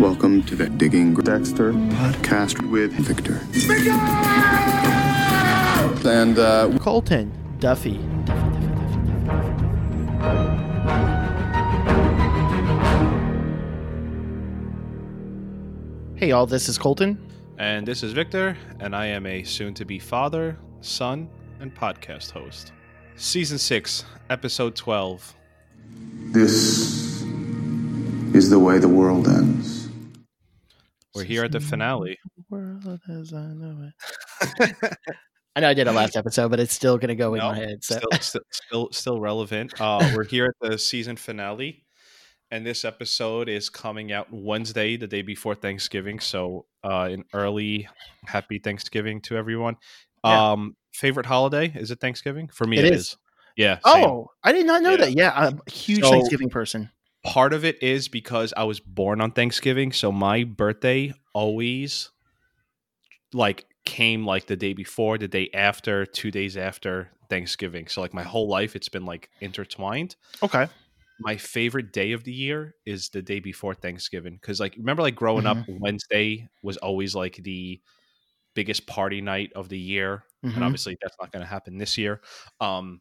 Welcome to the Digging Dexter podcast with Victor. And uh, Colton Duffy. Hey, all, this is Colton. And this is Victor, and I am a soon to be father, son, and podcast host. Season 6, Episode 12. this is the way the world ends. We're here at the finale. World as I know it. I know I did it last episode, but it's still going to go in No, my head. So. Still, still, still, still relevant. Uh, we're here at the season finale, and this episode is coming out Wednesday, the day before Thanksgiving. So, uh, an early happy Thanksgiving to everyone. Yeah. Um, favorite holiday is it Thanksgiving? For me, It it is. is. Yeah. same. oh, I did not know Yeah. that. Yeah, I'm a huge So- Thanksgiving person. Part of it is because I was born on Thanksgiving, so my birthday always like came like the day before, the day after, two days after Thanksgiving. So like my whole life it's been like intertwined. Okay. My favorite day of the year is the day before Thanksgiving because like remember like growing up Wednesday was always like the biggest party night of the year Mhm. and obviously that's not going to happen this year. Um,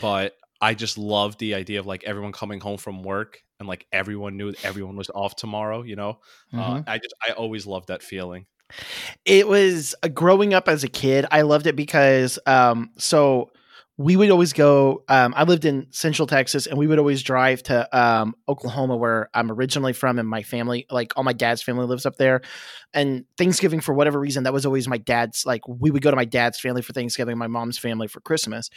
but I just loved the idea of like everyone coming home from work and like everyone knew everyone was off tomorrow. You know, uh, Mhm. I just I always loved that feeling. it was uh, growing up as a kid i loved it because um so we would always go um i lived in central texas and we would always drive to um oklahoma where i'm originally from and my family like all my dad's family lives up there and thanksgiving for whatever reason that was always my dad's like we would go to my dad's family for thanksgiving my mom's family for christmas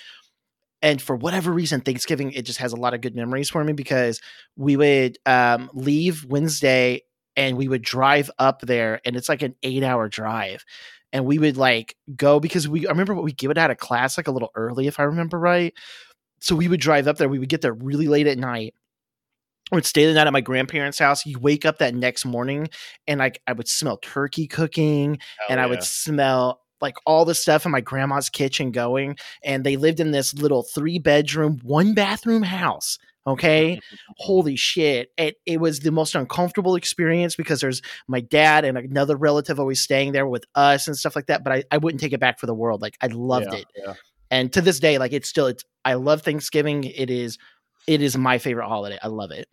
and for whatever reason thanksgiving it just has a lot of good memories for me because we would um, leave wednesday and we would drive up there and it's like an eight hour drive and we would like go because we i remember what we give it out of class like a little early if i remember right so we would drive up there we would get there really late at night I would stay the night at my grandparents' house. You wake up that next morning, and like I would smell turkey cooking, and I would smell like all the stuff in my grandma's kitchen going. And they lived in this little three bedroom, one bathroom house. Okay. Holy shit. It, it was the most uncomfortable experience because there's my dad and another relative always staying there with us and stuff like that. But I, I wouldn't take it back for the world. Like I loved Yeah, it. yeah. And to this day, like it's still, it's, I love Thanksgiving. It is, it is my favorite holiday. I love it.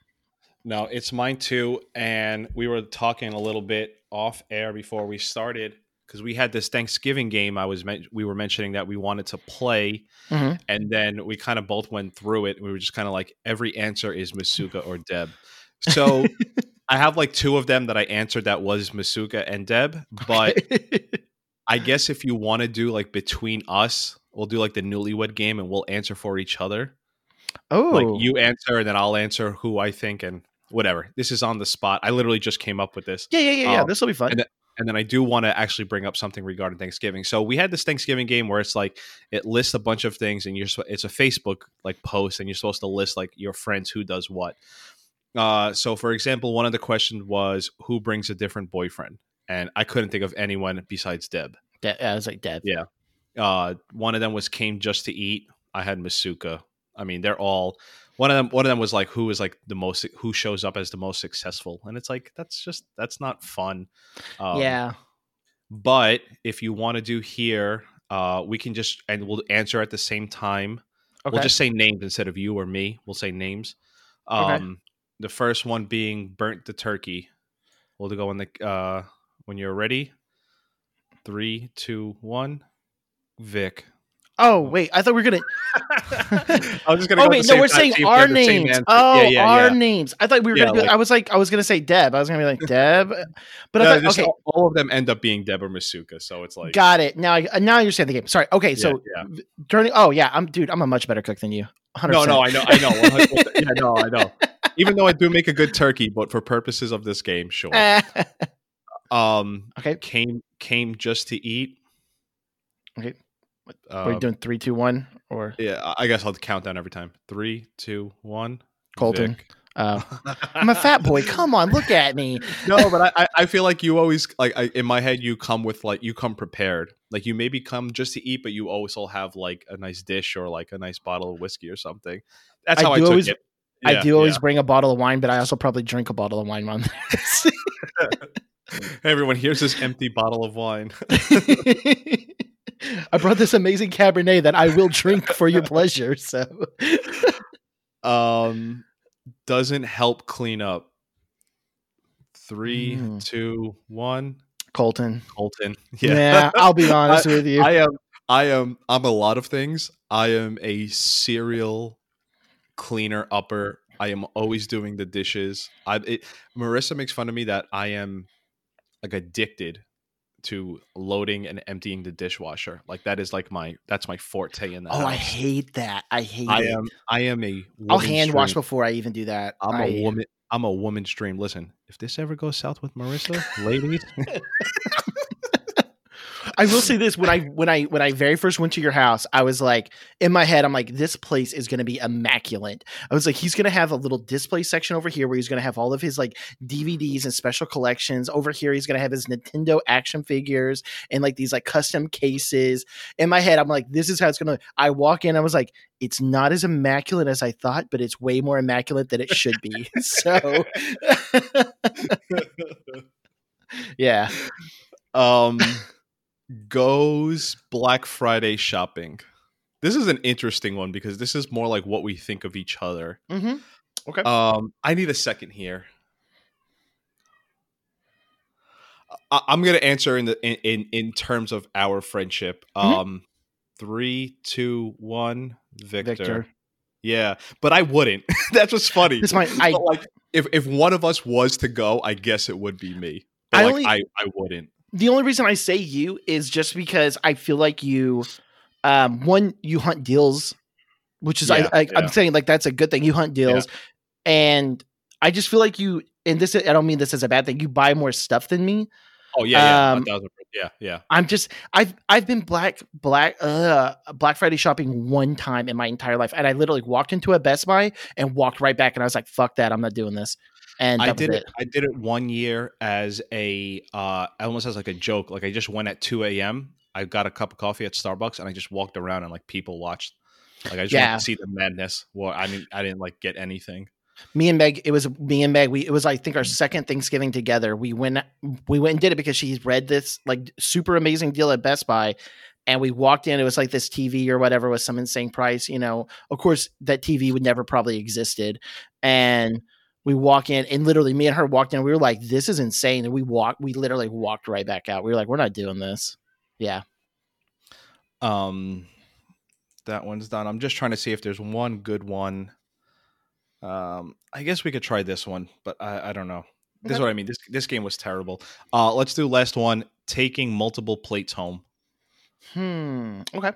No, it's mine too. And we were talking a little bit off air before we started because we had this Thanksgiving game. I was men- we were mentioning that we wanted to play, Mhm. and then we kind of both went through it. We were just kind of like every answer is Masuka or Deb. So I have like two of them that I answered that was Masuka and Deb, but I guess if you want to do like between us, we'll do like the newlywed game and we'll answer for each other. oh, Like you answer and then I'll answer who I think and whatever. This is on the spot. I literally just came up with this. yeah, yeah, yeah, yeah. um, this will be fun. and And then I do want to actually bring up something regarding Thanksgiving. So we had this Thanksgiving game where it's like it lists a bunch of things, and you're it's a Facebook like post, and you're supposed to list like your friends who does what. Uh, so for example, one of the questions was who brings a different boyfriend, and I couldn't think of anyone besides Deb. De- I was like Deb. Yeah. Uh, one of them was came just to eat. I had Masuka. I mean, they're all one of them. One of them was like who is like the most who shows up as the most successful, and it's like that's just that's not fun. Um, yeah. But if you want to do here, uh, we can just and we'll answer at the same time. Okay. We'll just say names instead of you or me. We'll say names. Okay. Um, the first one being burnt the turkey. We'll go in the uh, when you're ready. Three, two, one. Vic. Oh wait, I thought we were gonna. I was just gonna. oh go wait, no, we're saying our have the same names. answer. Oh, yeah, yeah, our yeah. names. I thought we were gonna. Like- I was like, I was gonna say Deb. I was gonna be like Deb, but No, I thought okay, all, all of them end up being Deb or Masuka, so it's like got it. Now, I now I understand the game. Sorry. Okay, so yeah. turning. Oh yeah, I'm dude. I'm a much better cook than you. 100%. No, no, I know, I know. 100%. yeah, no, I know. Even though I do make a good turkey, but for purposes of this game, sure. Um, okay, came came just to eat. Okay. Uh, we're doing three, two, one, or yeah, I I guess I'll count down every time. Three, two, one. Colton. Vic. Uh, I'm a fat boy. Come on, look at me. no, but I, I- I feel like you always like I, in my head you come with like you come prepared. Like you maybe come just to eat, but you always also have like a nice dish or like a nice bottle of whiskey or something. That's how I, do took always- it. I do always yeah. bring a bottle of wine, but I also probably drink a bottle of wine on this. Hey everyone, here's this empty bottle of wine. I brought this amazing Cabernet that I will drink for your pleasure. So, um doesn't help clean up. Three, Mm. two, one. Colton. Colton. Yeah, I'll be honest with you. I am I am I'm a lot of things. I am a serial cleaner upper. I am always doing the dishes. I it, Marissa makes fun of me that I am like addicted to loading and emptying the dishwasher. Like that is like my that's my forte in the oh, I hate that. I hate I it. am I am a I'll hand wash before I even do that. I'm I- a woman I'm a woman's dream. Listen, if this ever goes south with Marissa, ladies, I will say this when I when I when I very first went to your house, I was like in my head, I'm like, this place is gonna be immaculate. I was like, he's gonna have a little display section over here where he's gonna have all of his like DVDs and special collections. Over here, he's gonna have his Nintendo action figures and like these like custom cases. In my head, I'm like, this is how it's gonna. I walk in, I was like, it's not as immaculate as I thought, but it's way more immaculate than it should be. so, yeah. um goes Black Friday shopping. This is an interesting one because this is more like what we think of each other. Mm-hmm. Okay. Um, I need a second here. I- I'm gonna answer in the in, in in terms of our friendship. Mhm. Um, three, two, one, Victor. Victor. Yeah, but I wouldn't. That's what's funny. This might I like if if one of us was to go, I guess it would be me. But I like, only- I I wouldn't. The only reason I say you is just because I feel like you, um, one you hunt deals, which is Yeah, I, I yeah. I'm saying like that's a good thing. You hunt deals, and I just feel like you. And this, I don't mean this as a bad thing. You buy more stuff than me. Oh yeah, yeah, Um, yeah, yeah. I'm just I've I've been black black uh Black Friday shopping one time in my entire life, and I literally walked into a Best Buy and walked right back, and I was like, "Fuck that, I'm not doing this." And I did it. I did it one year as a uh almost as like a joke. Like I just went at two a.m. I got a cup of coffee at Starbucks and I just walked around and like people watched. Like I just Yeah. wanted to see the madness. Well, I didn't. I didn't like get anything. me and Meg, it was me and Meg. We it was I think our second Thanksgiving together. We went we went and did it because she read this like super amazing deal at Best Buy, and we walked in. It was like this TV or whatever was some insane price. You know, of course that TV would never probably existed, and we walk in and literally me and her walked in. We were like, "This is insane," and we walked. We literally walked right back out. We were like, "We're not doing this." Yeah, Um, that one's done. I'm just trying to see if there's one good one. Um, I guess we could try this one, but I, I don't know. This is what I mean. This this game was terrible. Uh, let's do last one. Taking multiple plates home. hmm. Okay,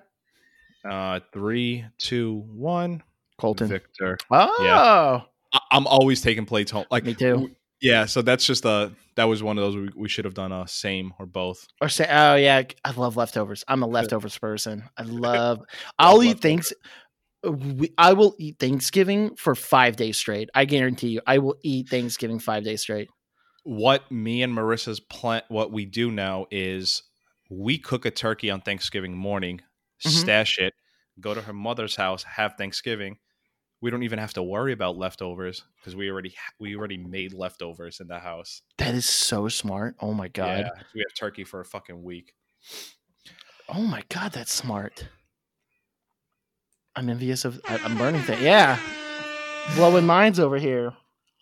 Uh, three, two, one. Colton. Victor. Oh, I- I'm always taking plates home. Like me too. Yeah, so that's just a that was one of those we, we should have done a same or both. Or say, oh yeah, I love leftovers. I'm a leftovers person. I love. I'll Love eat things. we- I will eat Thanksgiving for five days straight. I guarantee you, I will eat Thanksgiving five days straight. What me and Marissa's plan what we do now is we cook a turkey on Thanksgiving morning, Mhm. stash it, go to her mother's house, have Thanksgiving. We don't even have to worry about leftovers because we already we already made leftovers in the house. That is so smart. Oh my god. Yeah, we have turkey for a fucking week. Oh my god, that's smart. I'm envious of. I'm learning things. Yeah, blowing minds over here.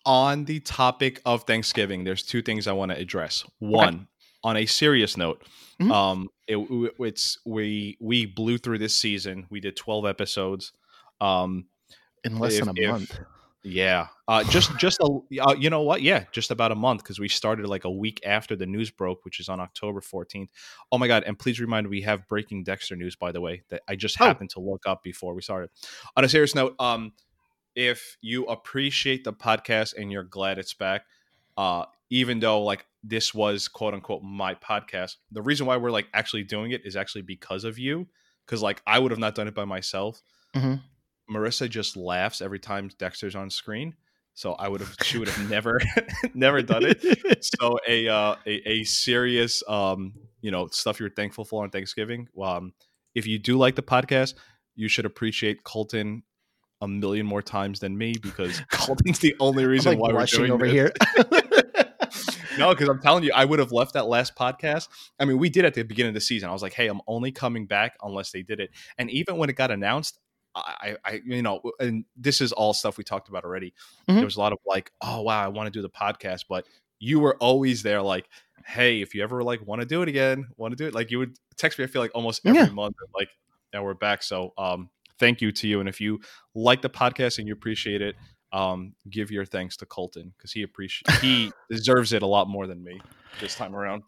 on the topic of Thanksgiving, there's two things I want to address. One, on a serious note, Mhm. um, it, it's we we blew through this season. We did 12 episodes. Um, In less If- than a if- month. yeah, uh, just just a uh, you know what? Yeah, just about a month because we started like a week after the news broke, which is on October 14th. Oh my god! And please remind we have breaking Dexter news by the way that I just Oh. happened to look up before we started. On a serious note, um, if you appreciate the podcast and you're glad it's back, uh, even though like this was quote unquote my podcast, the reason why we're like actually doing it is actually because of you. Because like I would have not done it by myself. Mhm. Marissa just laughs every time Dexter's on screen. So I would have she would have never never done it. So a uh a, a serious um you know stuff you're thankful for on Thanksgiving. Um if you do like the podcast, you should appreciate Colton a million more times than me because Colton's the only reason like why we're doing over this. here. No, because I'm telling you, I would have left that last podcast. I mean, we did at the beginning of the season. I was like, hey, I'm only coming back unless they did it. And even when it got announced, I, I you know, and this is all stuff we talked about already. Mhm. There was a lot of like, oh wow, I want to do the podcast, but you were always there, like, hey, if you ever like want to do it again, want to do it, like you would text me. I feel like almost every Yeah. month, and, like now we're back. So, um, thank you to you. And if you like the podcast and you appreciate it, um, give your thanks to Colton because he appreciate he deserves it a lot more than me this time around.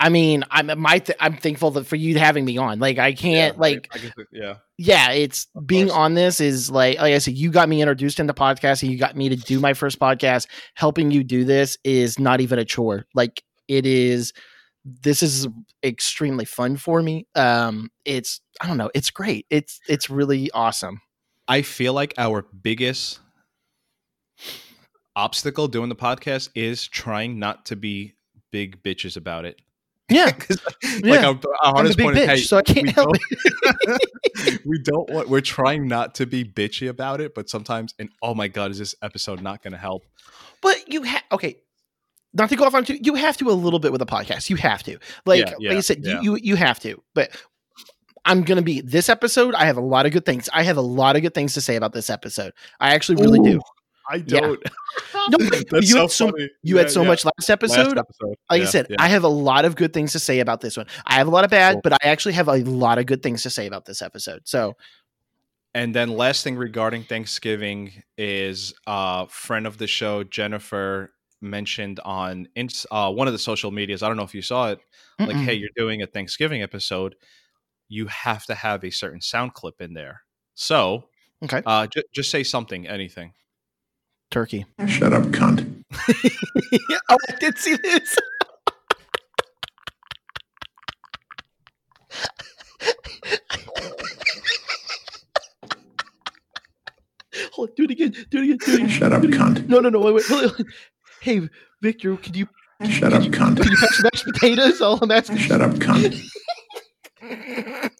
I mean, I'm my th- I'm thankful that for you having me on. Like, I can't Yeah, like I guess yeah. yeah, it's Of being course. on this is like like I said, you got me introduced into podcasting. You got me to do my first podcast. Helping you do this is not even a chore. Like it is. This is extremely fun for me. Um, it's I don't know. It's great. It's it's really awesome. I feel like our biggest obstacle doing the podcast is trying not to be big bitches about it. Yeah, 'Cause, Yeah. like our, our I'm a hardest point bitch, is, hey, so I can't we help don't, we don't want. We're trying not to be bitchy about it, but sometimes, and oh my god, is this episode not going to help? But you have okay. Not to go off on two, you have to a little bit with a podcast. You have to, like, Yeah, yeah, like I said, yeah. you, you you have to. But I'm gonna be this episode. I have a lot of good things. I have a lot of good things to say about this episode. I actually really do. I don't. No, That's you so had so you Yeah, had so yeah. much last Last episode. episode. Like I said, yeah. I have a lot of good things to say about this one. I have a lot of bad, Cool. but I actually have a lot of good things to say about this episode. So And then last thing regarding Thanksgiving is uh friend of the show Jennifer mentioned on uh, one of the social medias. I don't know if you saw it. Like, mm-mm. hey, you're doing a Thanksgiving episode. You have to have a certain sound clip in there. So, Okay. uh, ju- just say something, anything. Turkey. Shut up, cunt. oh, I did see this. Hold on, do it again. Do it again. Do it again. Shut up, cunt. No, no, no. Wait, wait. wait, wait. Hey, Victor, could you Shut up, can cunt. you pass mashed potatoes? All I'm asking. Shut up, cunt.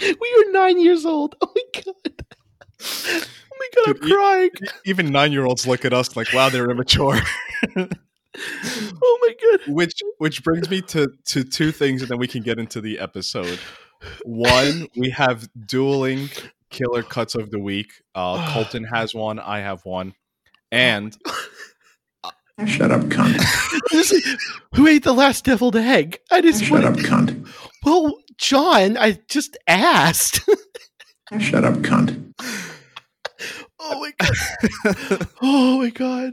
we are nine years old. Oh my god. Oh my god, Dude, I'm you- crying. Even nine year olds look at us like, wow, they're immature. Oh my god. which which brings me to to two things, and then we can get into the episode. One, we have dueling killer cuts of the week. Uh, Colton has one, I have one, and Shut up, cunt. Who ate the last deviled egg? I just Shut want up, cunt. Well, John, I just asked. Shut up, cunt. Oh my god. Oh my god.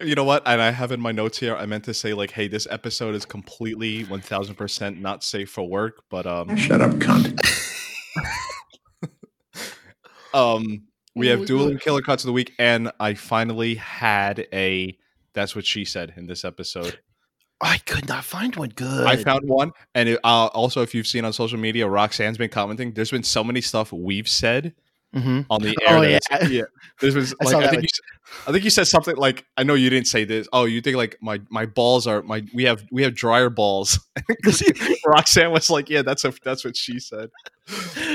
you know what? And I have in my notes here. I meant to say like, hey, this episode is completely one thousand percent not safe for work, but um, Shut up, cunt. um, we Oh have my dueling killer cuts of the week, and I finally had a. That's what she said in this episode. I could not find one good. I found one, and it, uh, also if you've seen on social media, Roxanne's been commenting. There's been so many stuff we've said hmm on the air. Oh, yeah. it's- yeah. There's been I I think you, s- I think you said something like I know you didn't say this. Oh, you think like my my balls are my we have we have dryer balls. Roxanne was like, yeah, that's a that's what she said.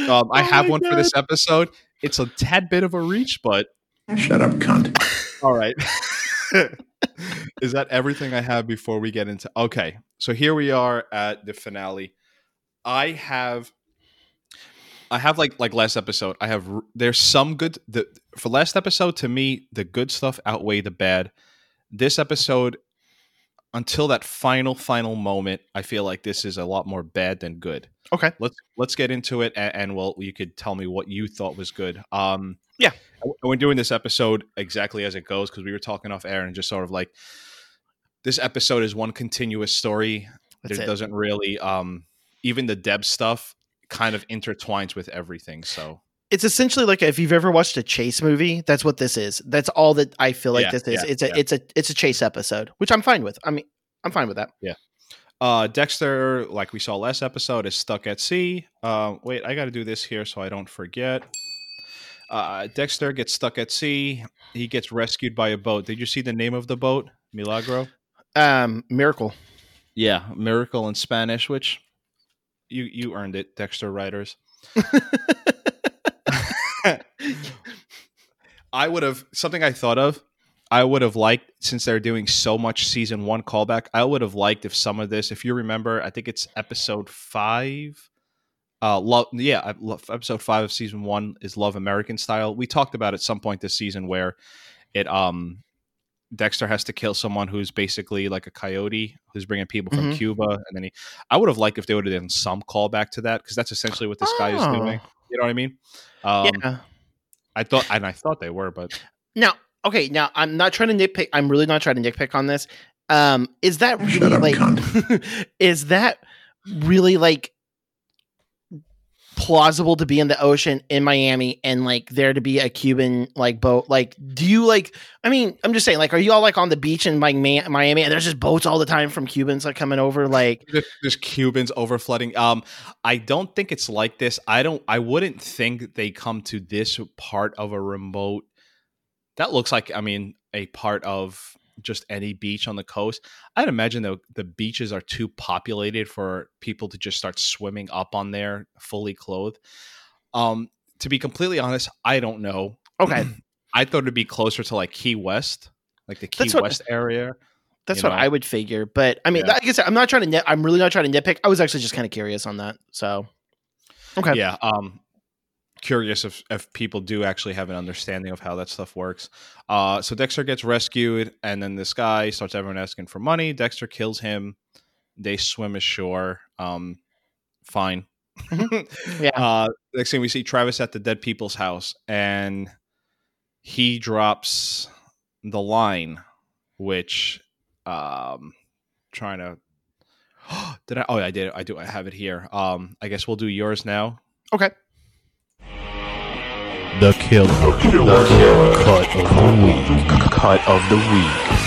Um, I Oh have my one for this episode. It's a tad bit of a reach, but Shut up, cunt. all right. Is that everything I have before we get into? Okay, so here we are at the finale. I have, I have like like last episode. I have there's some good. The for last episode to me, the good stuff outweigh the bad. This episode, until that final final moment, I feel like this is a lot more bad than good. Okay. let's let's get into it, and, and well, you could tell me what you thought was good. Um, Yeah. we're doing this episode exactly as it goes because we were talking off air and just sort of like this episode is one continuous story. That's there it. doesn't really um even the Deb stuff kind of intertwines with everything. So It's essentially like if you've ever watched a chase movie, that's what this is. That's all that I feel like Yeah, this is. yeah, it's a yeah. it's a it's a chase episode, which I'm fine with. I mean, I'm fine with that. Yeah. Uh Dexter, like we saw last episode, is stuck at sea. Um wait, I gotta do this here so I don't forget. Uh Dexter gets stuck at sea. He gets rescued by a boat. Did you see the name of the boat? Milagro? Um, Miracle. Yeah, miracle in Spanish, which you you earned it, Dexter writers. I would have something I thought of. I would have liked since they're doing so much season one callback. I would have liked if some of this, if you remember, I think it's episode five. Uh, love, yeah, love, episode five of season one is Love American Style. We talked about at some point this season where it um Dexter has to kill someone who's basically like a coyote who's bringing people from Mhm. Cuba, and then he. I would have liked if they would have done some callback to that because that's essentially what this guy is Oh. doing. You know what I mean? Um, yeah. I thought, and I thought they were, but Now, okay, now I'm not trying to nitpick. I'm really not trying to nitpick on this. Um, is that really Shut up, like? is that really like plausible to be in the ocean in Miami and like there to be a Cuban like boat? Like, do you like? I mean, I'm just saying, like, are you all like on the beach in like Miami and there's just boats all the time from Cubans like coming over? Like, just Cubans over flooding. Um, I don't think it's like this. I don't. I wouldn't think they come to this part of a remote. That looks like, I mean, a part of just any beach on the coast. I'd imagine the the beaches are too populated for people to just start swimming up on there fully clothed. Um, to be completely honest, I don't know. okay, I thought it'd be closer to like Key West, like the Key what- West area. that's what know? I would figure. But I mean, Yeah. like I said, I'm not trying to. Nit- I'm really not trying to nitpick. I was actually just kind of curious on that. So, okay, yeah um curious if if people do actually have an understanding of how that stuff works. Uh so dexter gets rescued and then this guy starts everyone asking for money. Dexter kills him. They swim ashore. Um fine. Mm-hmm. Yeah. uh next thing we see travis at the dead people's house and he drops the line which um trying to did i? Oh i did. I do. I have it here. Um i guess we'll do yours now. Okay. The killer. The killer. Cut of the week. Cut of the week.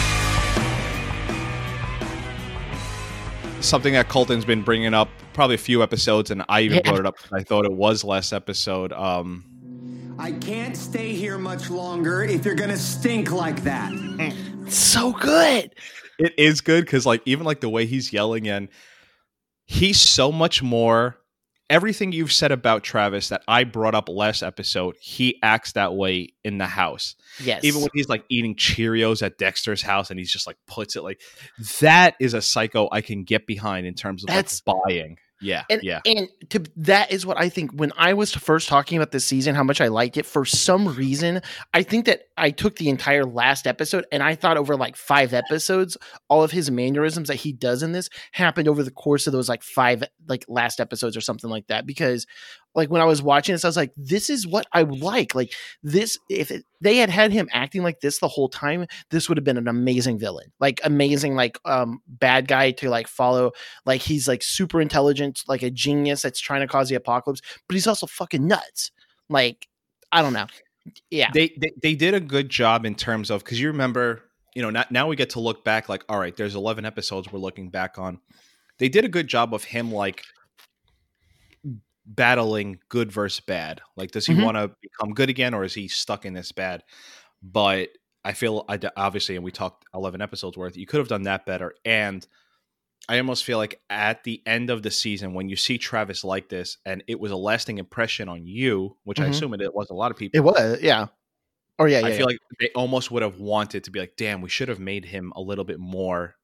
something that Colton's been bringing up probably a few episodes, and I even Yeah. brought it up. I thought it was last episode. Um, I can't stay here much longer if you're gonna stink like that. So good. it is good because, like, even like the way he's yelling, and he's so much more. Everything you've said about Travis that I brought up last episode, he acts that way in the house. Yes. Even when he's like eating Cheerios at Dexter's house, and he's just like puts it like that is a psycho I can get behind in terms of That's- like buying. Yeah, And, yeah. and to that is what I think when I was first talking about this season, how much I liked it. For some reason, I think that I took the entire last episode and I thought over like five episodes, all of his mannerisms that he does in this happened over the course of those like five like last episodes or something like that. Because like when I was watching this, I was like, this is what I like. Like this, if it, they had had him acting like this the whole time, this would have been an amazing villain, like amazing, like um bad guy to like follow like he's like super intelligent, like a genius that's trying to cause the apocalypse, but he's also fucking nuts. Like, I don't know. Yeah. they, they they did a good job in terms of because you remember you know now, now we get to look back like all right there's 11 episodes we're looking back on they did a good job of him like battling good versus bad like does he Mhm. want to become good again or is he stuck in this bad but i feel I obviously and we talked 11 episodes worth you could have done that better and i almost feel like at the end of the season when you see travis like this and it was a lasting impression on you which i Mhm. assume it, it was a lot of people it was, yeah. Or yeah, yeah. I yeah. feel like they almost would have wanted to be like, damn, we should have made him a little bit more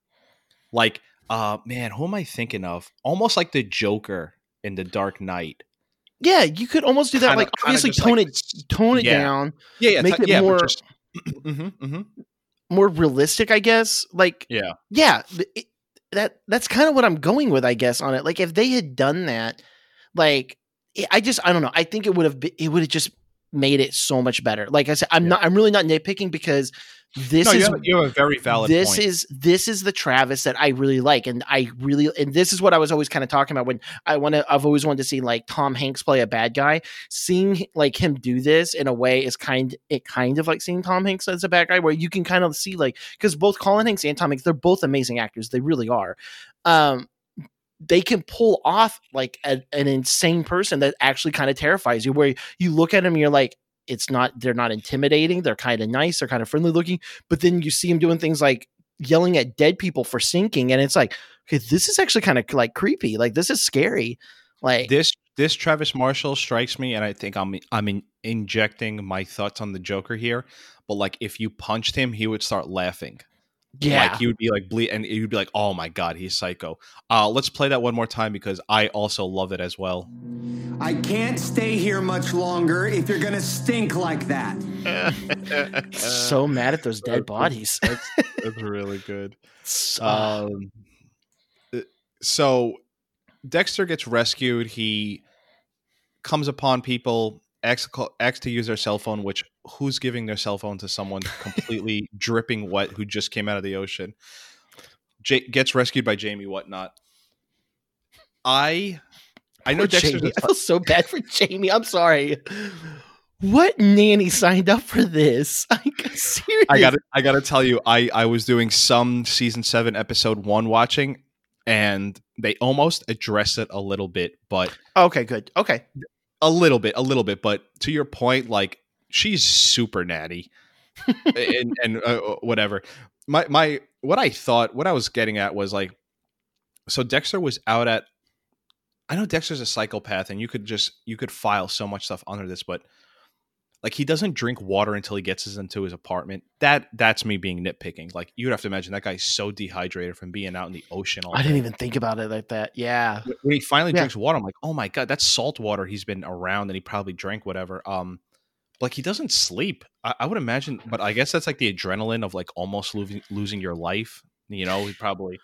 like, uh, man, who am I thinking of? Almost like the Joker in the Dark Knight. yeah, you could almost do that. Kinda- like obviously tone like it tone it yeah. down, Yeah, yeah, Make t- it yeah, more- just- Mhm, mhm. more realistic, I guess. Like Yeah. yeah, it, that that's kind of what I'm going with, I guess, on it. Like if they had done that, like I just I don't know. I think it would have it would have just made it so much better. Like I said, I'm not I'm really not nitpicking because this No, is you have, you have a very valid this point. is this is the Travis that I really like, and I really and this is what I was always kind of talking about when I want to. I've always wanted to see like Tom Hanks play a bad guy. Seeing like him do this in a way is kind it kind of like seeing Tom Hanks as a bad guy, where you can kind of see like because both Colin Hanks and Tom Hanks they're both amazing actors, they really are. Um, they can pull off like a, an insane person that actually kind of terrifies you, where you look at him and you're like. It's not. They're not intimidating. They're kind of nice. They're kind of friendly looking but then you see him doing things like yelling at dead people for sinking and it's like okay this is actually kind of like creepy like this is scary like this this Travis Marshall strikes me, and I think I'm I'm in, injecting my thoughts on the Joker here. But like, if you punched him, he would start laughing. Yeah. like he would be like bleed, and you'd be like, "Oh my god, he's psycho." Uh, let's play that one more time because I also love it as well. I can't stay here much longer if you're gonna stink like that. so mad at those dead bodies. That's really good. So- Um, uh, so Dexter gets rescued. He comes upon people. X, call- X to use their cell phone. Which who's giving their cell phone to someone completely dripping wet who just came out of the ocean? J- gets rescued by Jamie. Whatnot. I I know. Jamie. I feel so bad for Jamie. I'm sorry. What nanny signed up for this? I seriously. I got I got to tell you, I I was doing some season seven episode one watching, and they almost address it a little bit, but Okay, good. Okay. a little bit, a little bit. But to your point, like she's super natty, and and uh, whatever. My my what I thought, what I was getting at was like, so Dexter was out at. I know Dexter's a psychopath, and you could just you could file so much stuff under this, but like he doesn't drink water until he gets us into his apartment. That that's me being nitpicking. Like you'd have to imagine that guy's so dehydrated from being out in the ocean I didn't day. even think about it like that. Yeah. when he finally Yeah. drinks water, I'm like, oh my god, that's salt water. He's been around and he probably drank whatever. Um, like he doesn't sleep. I, I would imagine, but I guess that's like the adrenaline of like almost losing losing your life. You know, he probably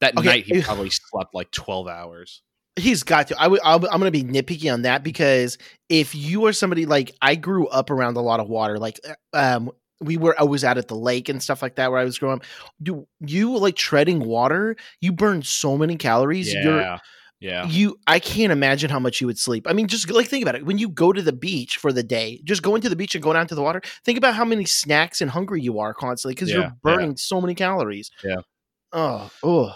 that Okay. night he probably slept like 12 hours. He's got to. I would. I'm going to be nitpicky on that because if you are somebody like I grew up around a lot of water, like um, we were always out at the lake and stuff like that where I was growing up. Do you like treading water? You burn so many calories. You're Yeah, yeah, you. I can't imagine how much you would sleep. I mean, just like think about it. When you go to the beach for the day, just going to the beach and going down to the water. Think about how many snacks and hungry you are constantly because Yeah, you're yeah. burning so many calories. Yeah. Oh. Oh.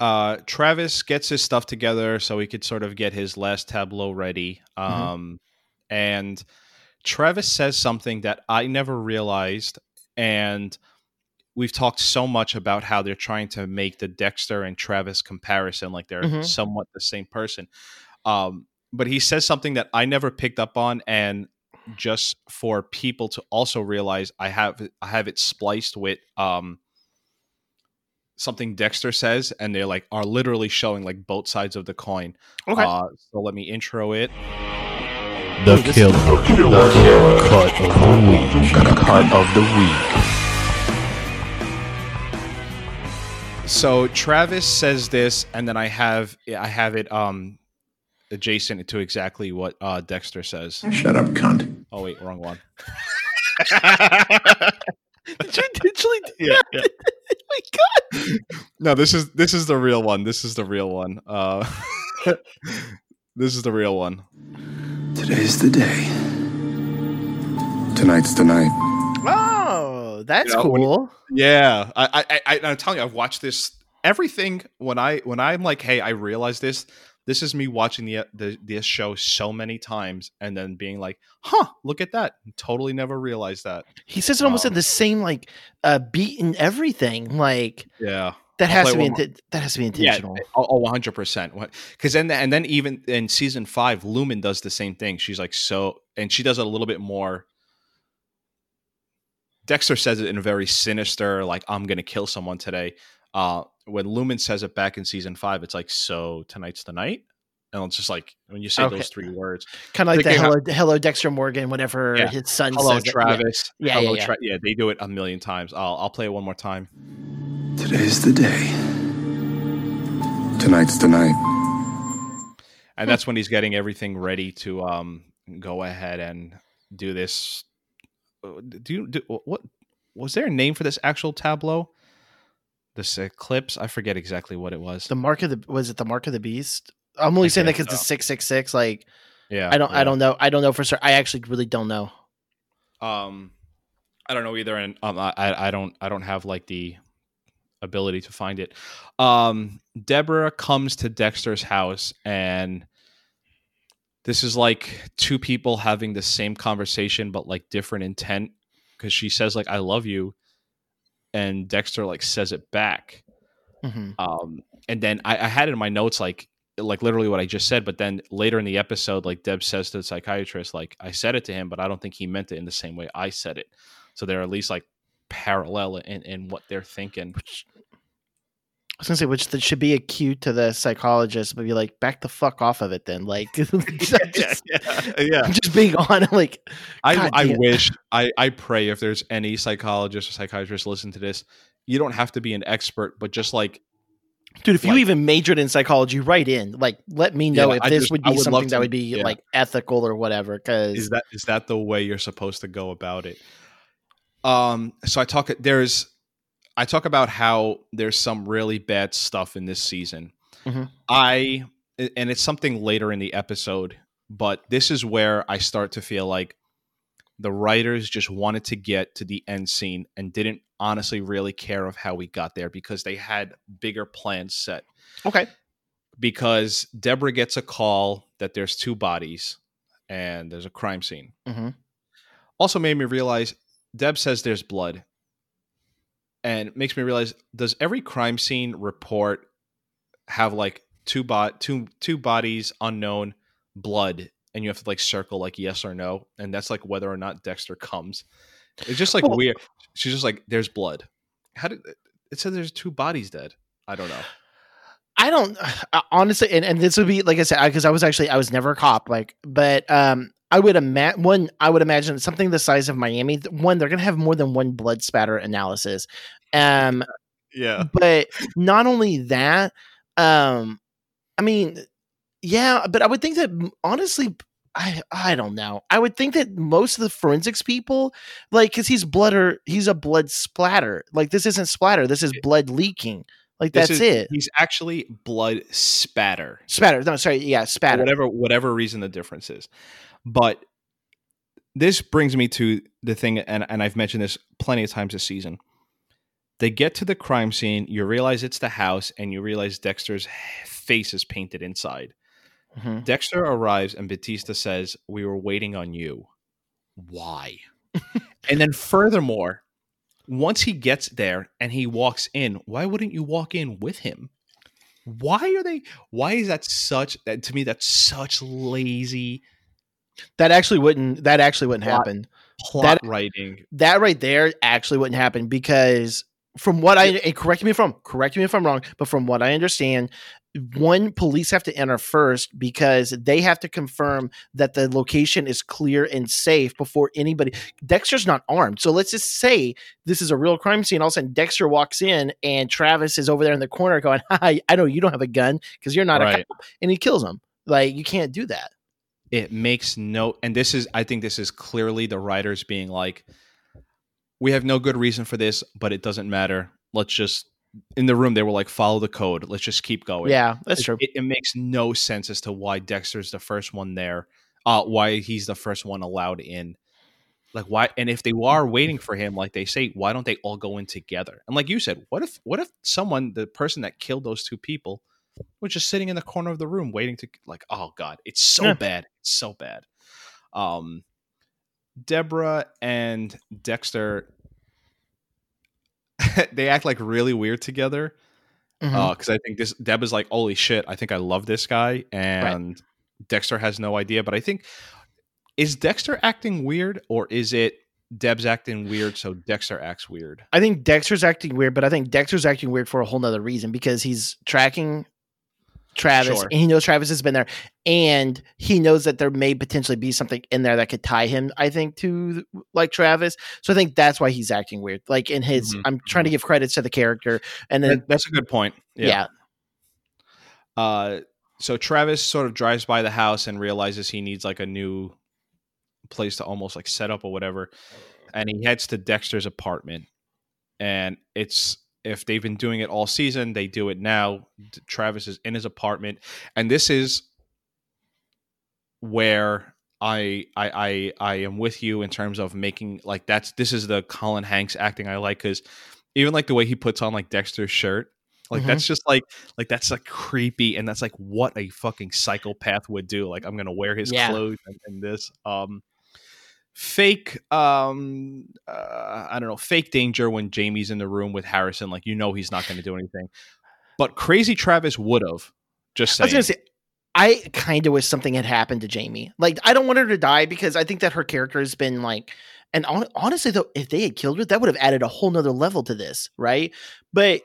uh Travis gets his stuff together so he could sort of get his last tableau ready. Mm-hmm. Um and Travis says something that I never realized and we've talked so much about how they're trying to make the Dexter and Travis comparison like they're Mhm. somewhat the same person. Um but he says something that I never picked up on and just for people to also realize I have I have it spliced with um something Dexter says, and they're like are literally showing like both sides of the coin. Okay. Uh, so let me intro it. The killer. The killer. Cut of the week. Cut of the week. So Travis says this, and then I have I have it um adjacent to exactly what uh, Dexter says. Shut up, cunt. Oh wait, wrong one. Did you intentionally do Yeah, that? oh my god. No, this is this is the real one. This is the real one. Uh, this is the real one. Today's the day. Tonight's the night. That's Yeah, when- cool. Yeah, I, I, I, I'm telling you, I've watched this everything when I when I'm like, hey, I realize this. This is me watching the, the this show so many times and then being like, huh, look at that. Totally never realized that. He says it almost Um, in the same like uh beat and everything. Like Yeah. that I'll has to be inten- that has to be intentional. Yeah, oh, 100 percent. Because then, and then even in season five, Lumen does the same thing. She's like so, and she does it a little bit more. Dexter says it in a very sinister, like "I'm gonna kill someone today." Uh, when Lumen says it back in season five, it's like, "So tonight's the night," and it's just like when you say Okay. those three words. kind of like the thinking how- hello, hello Dexter Morgan, whatever Yeah. his son Hello, says. that- Travis. Yeah, yeah, Hello, yeah. Tra- yeah. They do it a million times. I'll I'll play it one more time. Today's the day. Tonight's the night. and that's when he's getting everything ready to um go ahead and do this do you do what was there a name for this actual tableau this eclipse i forget exactly what it was The mark of the was it the mark of the beast? I'm only I saying that because it's six six six. Like yeah I don't yeah. I don't know I don't know for sure. I actually really don't know. um i don't know either and um, I, I don't i don't have like the ability to find it um deborah comes to dexter's house and this is like two people having the same conversation but like different intent because she says like i love you and dexter like says it back hmm um and then I, I had it in my notes like like literally what I just said. But then later in the episode, like Deb says to the psychiatrist, like I said it to him, but I don't think he meant it in the same way I said it. So they're at least like parallel in, in what they're thinking. I was gonna say, which that should be a cue to the psychologist, but be like, back the fuck off of it, then. Like, just, yeah, yeah. just being on, like, I, I wish I, I pray if there's any psychologist or psychiatrist listen to this, you don't have to be an expert, but just like dude, if you even majored in psychology, write in, like, let me know Yeah, if I this just- would be would something to- that would be yeah. like ethical or whatever. Because is that is that the way you're supposed to go about it um so i talk there's i talk about how there's some really bad stuff in this season. Mhm. i and it's something later in the episode but this is where i start to feel like the writers just wanted to get to the end scene and didn't honestly really care of how we got there because they had bigger plans set. Okay, because deborah gets a call that there's two bodies and there's a crime scene. Hmm also made me realize Deb says there's blood. And makes me realize does every crime scene report have like two bot two two bodies unknown blood and you have to like circle like yes or no and that's like whether or not Dexter comes. It's just like Well- weird. She's just like there's blood. How did it said there's two bodies dead? I don't know. I don't uh, honestly, and, and this would be like I said, because I was actually I was never a cop, like, but um, I would imagine one. I would imagine something the size of Miami. One, they're gonna have more than one blood spatter analysis. Um, Yeah. but not only that, um, I mean, yeah, but I would think that honestly, I I don't know. I would think that most of the forensics people, like, because he's blood or he's a blood splatter. Like this isn't splatter. This is blood leaking. Like This that's is- it. He's actually blood spatter. Spatter. No, sorry. Yeah, spatter. whatever whatever reason the difference is. But this brings me to the thing, and, and I've mentioned this plenty of times this season. They get to the crime scene, you realize it's the house, and you realize Dexter's face is painted inside. Mhm. Dexter arrives, and Batista says, We were waiting on you. Why? and then, furthermore, once he gets there and he walks in, why wouldn't you walk in with him? Why are they? Why is that such? That to me, that's such lazy That actually wouldn't. That actually wouldn't Plot. happen. plot writing. That right there actually wouldn't happen because from what I and correct me if I'm correct me if I'm wrong, but from what I understand, one police have to enter first because they have to confirm that the location is clear and safe before anybody. Dexter's not armed, so let's just say this is a real crime scene. All of a sudden, Dexter walks in and Travis is over there in the corner going, "Hi, I know you don't have a gun because you're not a cop," and he kills him. Like you can't do that. It makes no, and this is, I think, this is clearly the writers being like, we have no good reason for this, but it doesn't matter. Let's just in the room they were like, follow the code. Let's just keep going. Yeah, that's it, true. It, it makes no sense as to why Dexter's the first one there. Uh, why he's the first one allowed in. Like why? And if they are waiting for him, like they say, why don't they all go in together? And like you said, what if what if someone, the person that killed those two people, was just sitting in the corner of the room waiting to like, oh god, it's so Yeah. bad, it's so bad. Um, Deborah and Dexter, they act like really weird together mm-hmm. uh, because I think this Deb is like, holy shit, I think I love this guy, and Dexter has no idea. But I think is Dexter acting weird, or is it Deb's acting weird, so Dexter acts weird? I think Dexter's acting weird, but I think Dexter's acting weird for a whole nother reason because he's tracking Travis Sure. and he knows Travis has been there and he knows that there may potentially be something in there that could tie him, I think, to like Travis. So I think that's why he's acting weird. Like in his Mhm, I'm trying to give credits to the character and then That- that's a good point. yeah. Uh, so Travis sort of drives by the house and realizes he needs like a new place to almost like set up or whatever, and he heads to Dexter's apartment. And it's if they've been doing it all season, they do it now. Travis is in his apartment, and this is where I I I, I am with you in terms of making like that's this is the Colin Hanks acting I like because even like the way he puts on like Dexter's shirt. Like Mhm. that's just like like that's like creepy and that's like what a fucking psychopath would do. Like I'm gonna wear his Yeah. clothes and, and this. Um fake um uh, I don't know, fake danger when Jamie's in the room with Harrison, like you know he's not gonna do anything. But crazy Travis would have. Just saying. I was gonna say, I kind of wish something had happened to Jamie. Like, I don't want her to die because I think that her character has been like, and hon- honestly though, if they had killed her, that would have added a whole nother level to this, right? But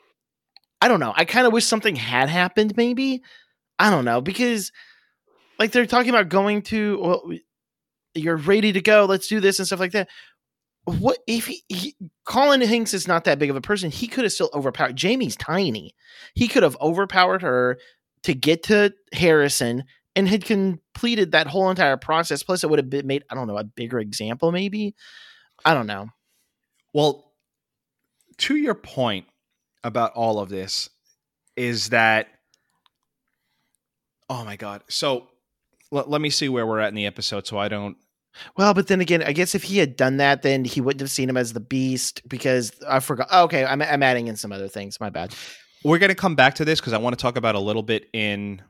I don't know. I kind of wish something had happened. Maybe I don't know because, like, they're talking about going to. Well, you're ready to go. Let's do this and stuff like that. What if he, he Colin Hanks is not that big of a person? He could have still overpowered. Jamie's tiny. He could have overpowered her to get to Harrison and had completed that whole entire process. Plus, it would have been made, I don't know, a bigger example, maybe. I don't know. Well, to your point about all of this is that oh my god. So let, let me see where we're at in the episode so I don't Well, but then again, I guess if he had done that, then he wouldn't have seen him as the beast because I forgot. oh, okay, I'm, I'm adding in some other things. My bad. We're going to come back to this because I want to talk about a little bit in.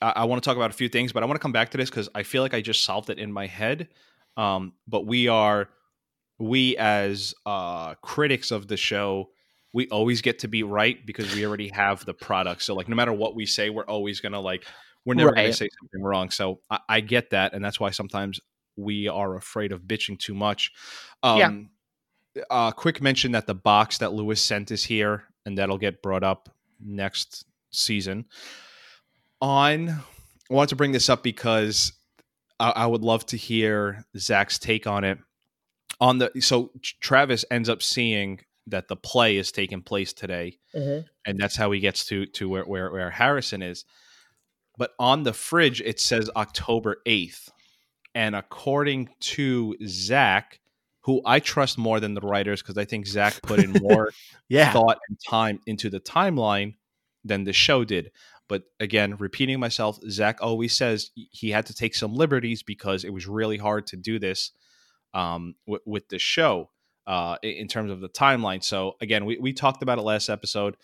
I, I want to talk about a few things, but I want to come back to this because I feel like I just solved it in my head. Um, but we are, we as uh, critics of the show, we always get to be right because we already have the product. So like, no matter what we say, we're always gonna like, we're never gonna say something wrong. So I, I get that, and that's why sometimes we are afraid of bitching too much. Um, uh, quick mention that the box that Lewis sent is here, and that'll get brought up next season. On, I wanted to bring this up because I, I would love to hear Zach's take on it. On the so Travis ends up seeing that the play is taking place today, and that's how he gets to to where where, where Harrison is. But on the fridge, it says October eighth, and according to Zach, who I trust more than the writers because I think Zach put in more Yeah. thought and time into the timeline than the show did. But again, repeating myself, Zach always says he had to take some liberties because it was really hard to do this um, with, with the show uh, in- in terms of the timeline. So again, we, we talked about it last episode.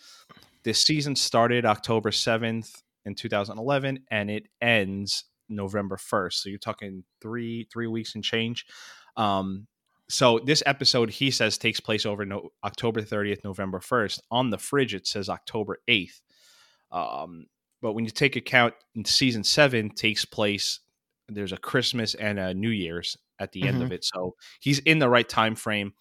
This season started October 7th in 2011 and it ends November 1st. So you're talking three three weeks and change. Um, so this episode, he says, takes place over no, October 30th, November 1st. On the fridge, it says October 8th. Um, but when you take account, in season seven takes place. There's a Christmas and a New Year's at the end of it, so he's in the right time frame.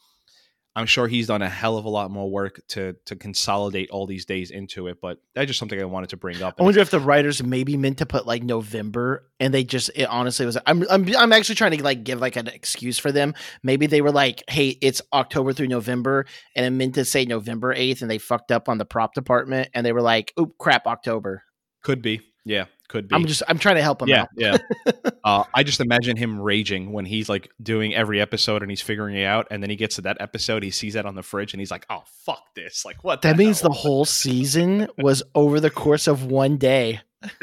I'm sure he's done a hell of a lot more work to to consolidate all these days into it. But that's just something I wanted to bring up. I wonder if the writers maybe meant to put like November, and they just it honestly was. I'm I'm I'm actually trying to like give like an excuse for them. Maybe they were like, "Hey, it's October through November," and it meant to say November eighth, and they fucked up on the prop department, and they were like, "Oop, crap, October." could be, yeah, could be. I'm just I'm trying to help him. yeah, out. yeah. uh, I just imagine him raging when he's like doing every episode and he's figuring it out, and then he gets to that episode, he sees that on the fridge, and he's like, "Oh fuck this! Like what?" That means the whole season was over the course of one day.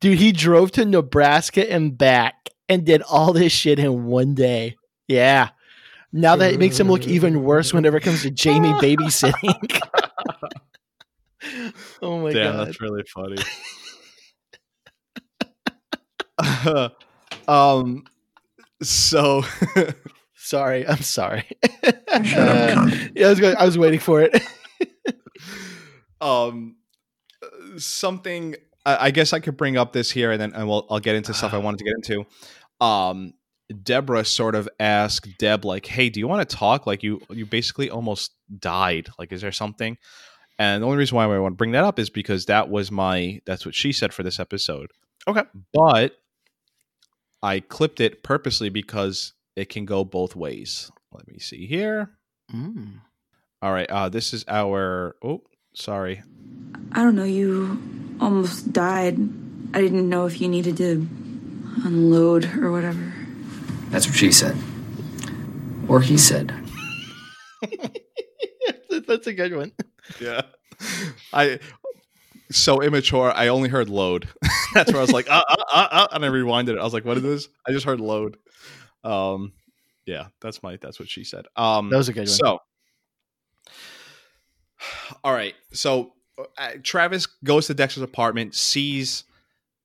Dude, he drove to Nebraska and back and did all this shit in one day. Yeah. Now that it makes him look even worse whenever it comes to Jamie babysitting. oh my Damn, god. that's really funny. um, so Sorry, I'm sorry. yeah, I was going, I was waiting for it. um, something I, I guess I could bring up this here, and then and we'll, I'll get into stuff I wanted to get into. Um, Deborah sort of asked Deb, like, "Hey, do you want to talk? Like, you you basically almost died. Like, is there something?" And the only reason why I want to bring that up is because that was my that's what she said for this episode. Okay. but I clipped it purposely because it can go both ways. Let me see here. Mm. All right, uh, this is our. Oh, sorry. I don't know, you almost died. I didn't know if you needed to unload or whatever. That's what she said. Or he said. That's a good one. Yeah. I so immature. I only heard load. That's where I was like, uh, uh, uh, uh, and I rewinded it. I was like, what is this? I just heard load. Um, yeah, that's my that's what she said. Um, That was a good one. So, all right. So uh, Travis goes to Dexter's apartment, sees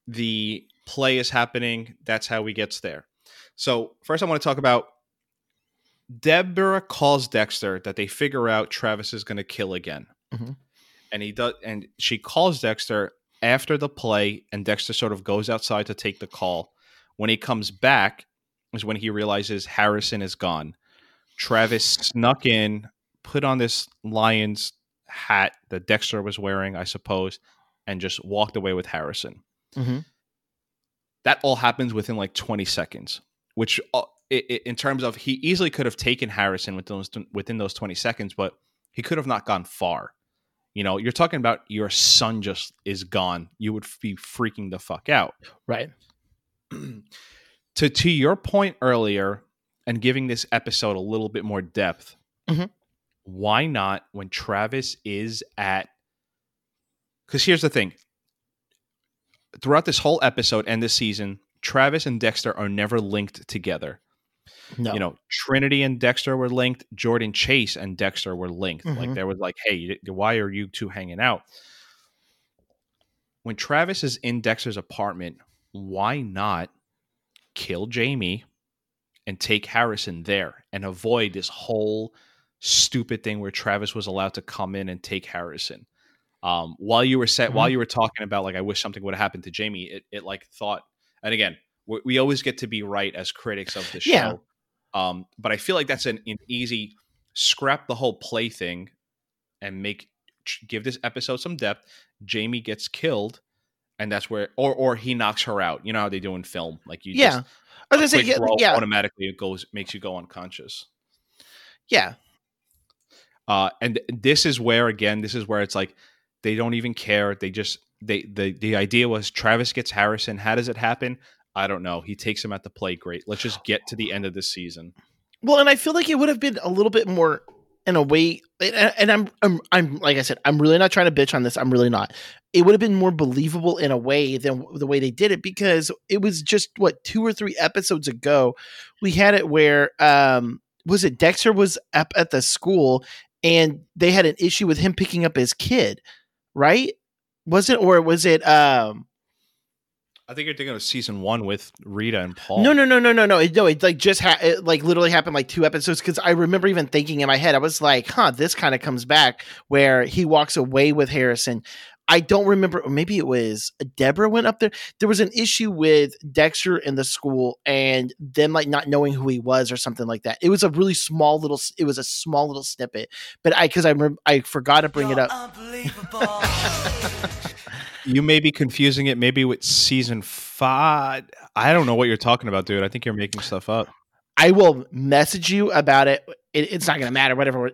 the play is happening. That's how he gets there. So first, I want to talk about Deborah calls Dexter that they figure out Travis is going to kill again. Mhm. and he does, and she calls Dexter after the play, and Dexter sort of goes outside to take the call. When he comes back, is when he realizes Harrison is gone. Travis snuck in, put on this lion's hat that Dexter was wearing, I suppose, and just walked away with Harrison. Mhm. That all happens within like 20 seconds, which uh, in terms of he easily could have taken Harrison within those, within those 20 seconds, but he could have not gone far. You know, you're talking about your son just is gone. You would be freaking the fuck out. Right. to to your point earlier and giving this episode a little bit more depth Mhm. why not when travis is at because here's the thing throughout this whole episode and this season travis and dexter are never linked together No. you know trinity and dexter were linked jordan chase and dexter were linked like Mhm. there was like hey why are you two hanging out when travis is in dexter's apartment why not kill jamie and take harrison there and avoid this whole stupid thing where travis was allowed to come in and take harrison um, while you were set while you were talking about like i wish something would have happened to jamie it, it like thought and again we, we always get to be right as critics of the show Yeah. um, but I feel like that's an, an easy scrap the whole play thing and make give this episode some depth. Jamie gets killed, and that's where or or he knocks her out. You know how they do in film, like you Yeah. just I was gonna say, yeah, yeah, automatically it goes makes you go unconscious. yeah. Uh, and this is where again, this is where it's like they don't even care. They just they the the idea was Travis gets Harrison. How does it happen? I don't know. He takes him at the play. Great. Let's just get to the end of the season. Well, and I feel like it would have been a little bit more in a way, and, and I'm, I'm, I'm, like I said, I'm really not trying to bitch on this. I'm really not. It would have been more believable in a way than the way they did it because it was just what two or three episodes ago, we had it where, um, was it Dexter was up at the school and they had an issue with him picking up his kid, right? Was it, or was it, um, I think you're thinking of season one with Rita and Paul. No, no, no, no, no, no. It, no, it like just ha- it like literally happened like two episodes because I remember even thinking in my head, I was like, "Huh, this kind of comes back where he walks away with Harrison." I don't remember. or Maybe it was Deborah went up there. There was an issue with Dexter in the school and them like not knowing who he was or something like that. It was a really small little. It was a small little snippet, but I because I rem- I forgot to bring it up. You may be confusing it maybe with season five. I don't know what you're talking about, dude. I think you're making stuff up. I will message you about it. it it's not going to matter. Whatever.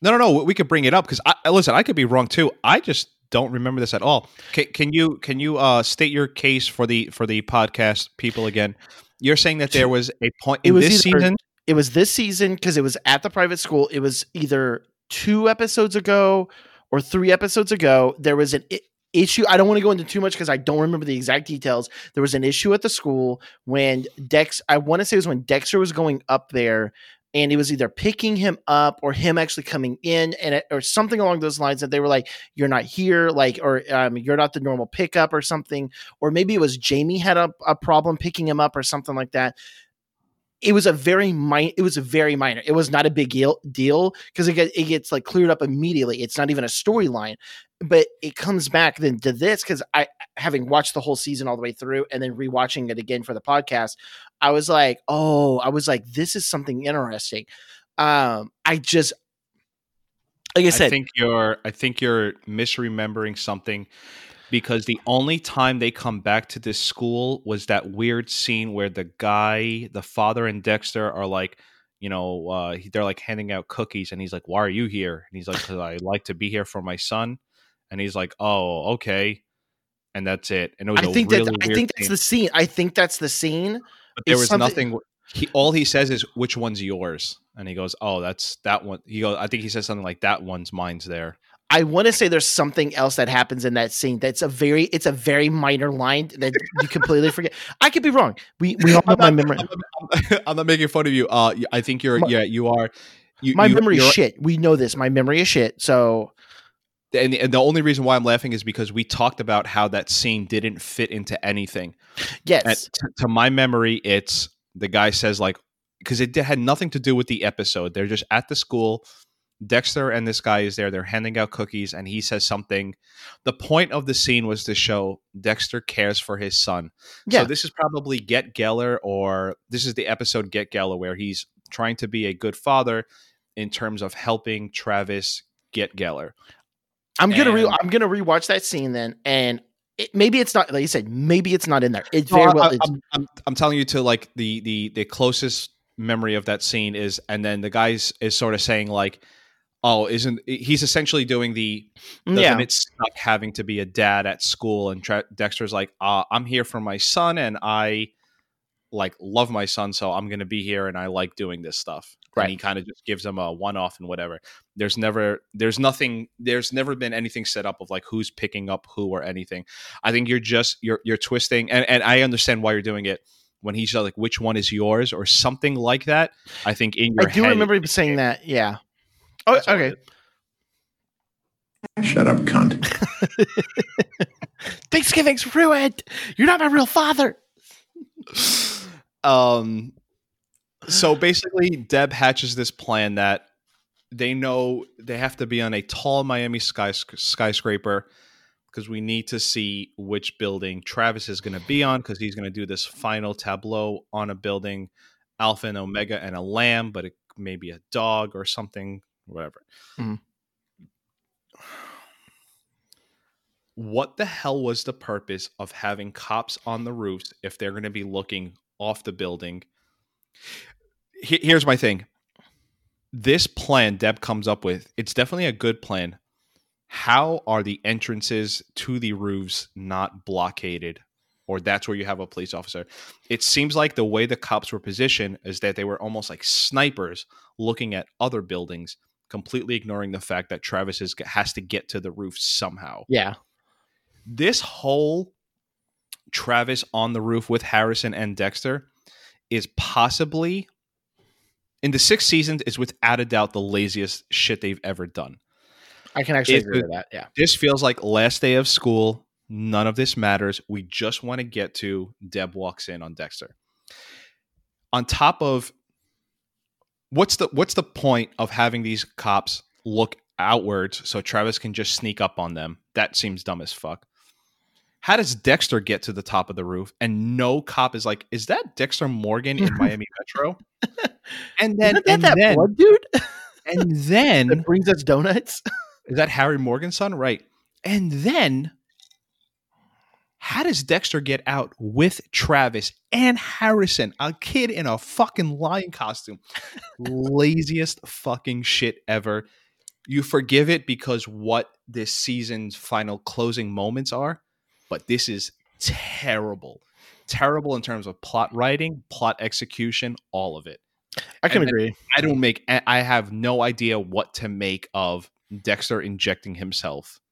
No, no, no. We could bring it up because I listen. I could be wrong too. I just don't remember this at all. Can, can you can you uh, state your case for the for the podcast people again? You're saying that there was a point It in was this either- season. it was this season because it was at the private school. It was either two episodes ago or three episodes ago. There was an issue. I don't want to go into too much because I don't remember the exact details. There was an issue at the school when Dex. I want to say it was when Dexter was going up there. And he was either picking him up or him actually coming in, and it, or something along those lines. That they were like, "You're not here," like, or um, "You're not the normal pickup," or something. Or maybe it was Jamie had a, a problem picking him up, or something like that it was a very minor it was a very minor it was not a big deal deal because it, get, it gets like cleared up immediately it's not even a storyline but it comes back then to this because i having watched the whole season all the way through and then rewatching it again for the podcast i was like oh i was like this is something interesting um i just like i said, I think you're I think you're misremembering something because the only time they come back to this school was that weird scene where the guy, the father and Dexter are like, you know, uh, they're like handing out cookies and he's like, "Why are you here?" And he's like, "Cuz I like to be here for my son." And he's like, "Oh, okay." And that's it. And it was i a think really that i think that's the scene i think that's the scene but there was something- nothing he all he says is which one's yours and he goes oh that's that one he goes i think he says something like that one's mine's there I want to say there's something else that happens in that scene. That's a very, it's a very minor line that you completely forget. I could be wrong. We we all have my memory. I'm not, I'm not making fun of you. Uh, I think you're. My- yeah, you are. You, My you, memory is shit. We know this. My memory is shit. So And, and the only reason why I'm laughing is because we talked about how that scene didn't fit into anything. yes, And t- to my memory, it's the guy says like because it had nothing to do with the episode. They're just at the school. Dexter and this guy is there. They're handing out cookies, and he says something. The point of the scene was to show Dexter cares for his son. Yeah. So this is probably Get Gellar, or this is the episode Get Gellar, where he's trying to be a good father in terms of helping Travis get Gellar. I'm gonna re- I'm gonna rewatch that scene then, and it, maybe it's not like you said. Maybe it's not in there. It No, very well. I, is. am I'm, I'm telling you to like the the the closest memory of that scene is, and then the guy's is sort of saying like, "Oh, isn't he's essentially doing the yeah, it suck having to be a dad at school?" And Tra- Dexter's like, uh, "I'm here for my son, and I like love my son, so I'm gonna be here, and I like doing this stuff." Right. And he kind of just gives them a one off and whatever. There's never, there's nothing, there's never been anything set up of like who's picking up who or anything. I think you're just you're you're twisting, and and I understand why you're doing it. When he's like, "Which one is yours?" or something like that. I think in your I do head, remember him saying that. Yeah. Oh, okay. Shut up, cunt. Thanksgiving's ruined. You're not my real father. um so basically deb hatches this plan that they know they have to be on a tall miami skys- skyscraper because we need to see which building travis is going to be on because he's going to do this final tableau on a building alpha and omega and a lamb but it may be a dog or something whatever Mhm. what the hell was the purpose of having cops on the roofs if they're going to be looking off the building here's my thing. This plan Deb comes up with, it's definitely a good plan. How are the entrances to the roofs not blockaded? Or that's where you have a police officer. It seems like the way the cops were positioned is that they were almost like snipers looking at other buildings, completely ignoring the fact that Travis is, has to get to the roof somehow Yeah. this whole Travis on the roof with Harrison and Dexter is possibly in the sixth season is without a doubt the laziest shit they've ever done. I can actually It's agree with that. Yeah. This feels like last day of school. None of this matters. We just want to get to Deb walks in on Dexter. On top of what's the what's the point of having these cops look outwards so Travis can just sneak up on them? That seems dumb as fuck. How does Dexter get to the top of the roof and no cop is like, is that Dexter Morgan in Miami Metro? And then, Isn't that and that then, blood dude and then that brings us donuts? is that Harry Morgan's son? Right. And then how does Dexter get out with Travis and Harrison, a kid in a fucking lion costume? Laziest fucking shit ever. You forgive it because what this season's final closing moments are, but this is terrible. Terrible in terms of plot writing, plot execution, all of it. I can And agree. I don't make. I have no idea what to make of Dexter injecting himself.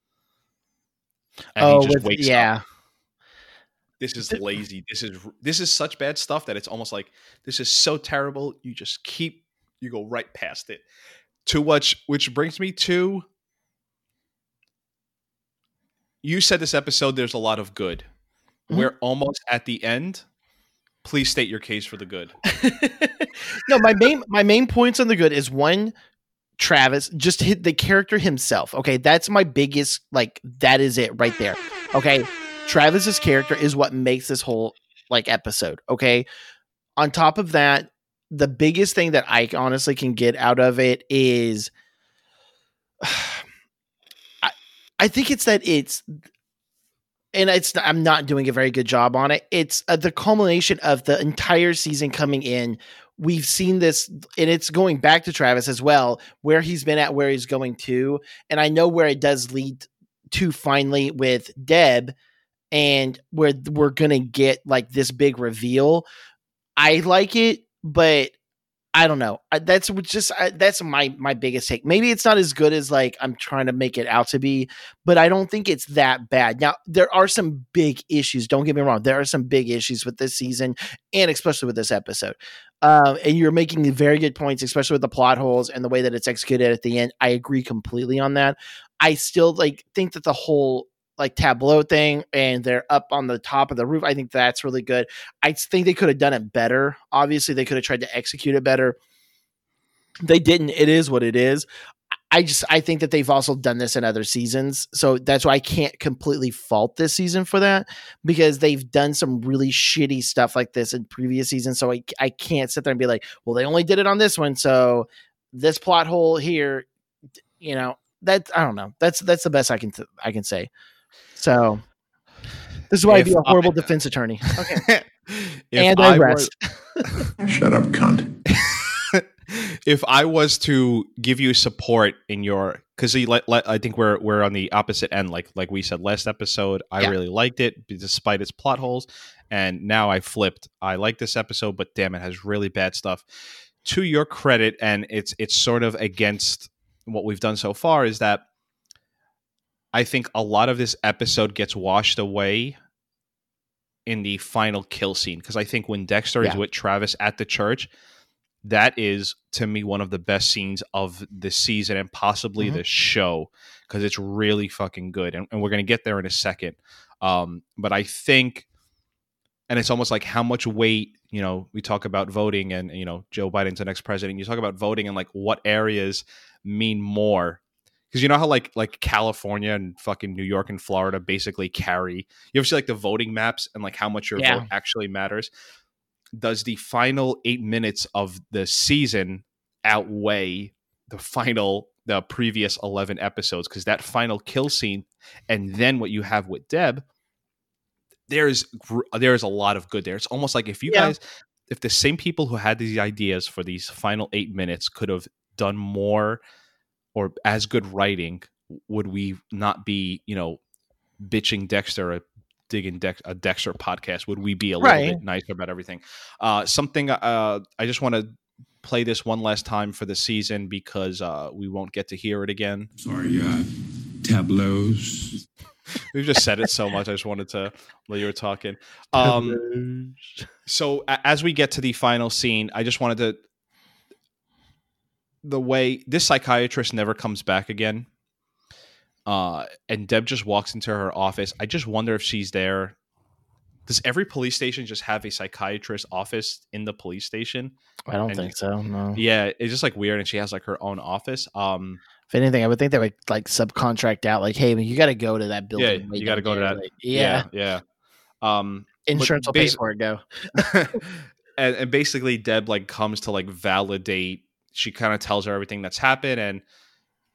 And oh, he just with- yeah. up. This is lazy. This is this is such bad stuff that it's almost like this is so terrible. You just keep you go right past it. To which which brings me to you said this episode there's a lot of good. Mhm. We're almost at the end. Please state your case for the good. no, my main my main points on the good is one, Travis just hit the character himself. Okay, that's my biggest like that is it right there. Okay, Travis's character is what makes this whole like episode. Okay, on top of that, the biggest thing that I honestly can get out of it is, I think it's that it's and it's I'm not doing a very good job on it. It's uh, the culmination of the entire season coming in. We've seen this, and it's going back to Travis as well, where he's been at, where he's going to, and I know where it does lead to finally with Deb, and where we're gonna get like this big reveal. I like it, but I don't know. I, that's just I, that's my my biggest take. Maybe it's not as good as like I'm trying to make it out to be, but I don't think it's that bad. Now there are some big issues. Don't get me wrong. There are some big issues with this season, and especially with this episode. Um, and you're making very good points, especially with the plot holes and the way that it's executed at the end. I agree completely on that. I still like think that the whole like tableau thing and they're up on the top of the roof. I think that's really good. I think they could have done it better. Obviously, they could have tried to execute it better. They didn't. It is what it is. I just I think that they've also done this in other seasons, so that's why I can't completely fault this season for that because they've done some really shitty stuff like this in previous seasons. So I I can't sit there and be like, well, they only did it on this one, so this plot hole here, you know, that I don't know. That's that's the best I can th- I can say. So this is why I'd be a horrible I- defense attorney. Okay, if and I, were- rest. Shut up, cunt. if I was to give you support in your because I think we're we're on the opposite end. Like like we said last episode, I Yeah. really liked it despite its plot holes, and now I flipped. I like this episode, but damn, it has really bad stuff. To your credit, and it's it's sort of against what we've done so far is that I think a lot of this episode gets washed away in the final kill scene because I think when Dexter is with Travis at the church, that is to me one of the best scenes of the season and possibly Mhm. the show because it's really fucking good and, and we're going to get there in a second um, but i think and it's almost like how much weight you know we talk about voting and you know joe biden's the next president you talk about voting and like what areas mean more because you know how like like california and fucking new york and florida basically carry you ever see like the voting maps and like how much your Yeah. vote actually matters does the final eight minutes of the season outweigh the final the previous 11 episodes because that final kill scene and then what you have with deb there's there's a lot of good there it's almost like if you Yeah. guys if the same people who had these ideas for these final eight minutes could have done more or as good writing would we not be you know bitching dexter a digging Dex, a dexter podcast would we be a little Right. bit nicer about everything uh something uh i just want to play this one last time for the season because uh we won't get to hear it again Sorry, uh, tableaus. We've just said it so much. I just wanted to while you were talking. Um, so a- as we get to the final scene, I just wanted to the way this psychiatrist never comes back again. Uh, and Deb just walks into her office. I just wonder if she's there. Does every police station just have a psychiatrist office in the police station? I don't And- think so. No. Yeah, it's just like weird, and she has like her own office. Um, If anything, I would think they would like subcontract out, like, hey, you got to go to that building. Yeah, you gotta go to that- like, yeah. yeah, yeah. Um, insurance will pay for it. Go. and, and basically deb like comes to like validate she kind of tells her everything that's happened and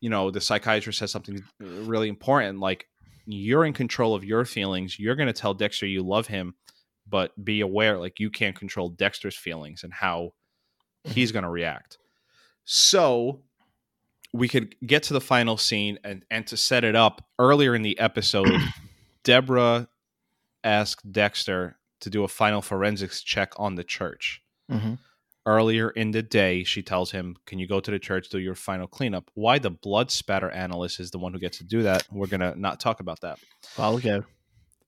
you know the psychiatrist says something really important like you're in control of your feelings. You're going to tell dexter you love him but be aware like you can't control dexter's feelings and how he's going to react. So we could get to the final scene and and to set it up earlier in the episode deborah asked dexter to do a final forensics check on the church. Mhm. Earlier in the day she tells him can you go to the church do your final cleanup? Why the blood spatter analyst is the one who gets to do that. We're gonna not talk about that. Well, okay.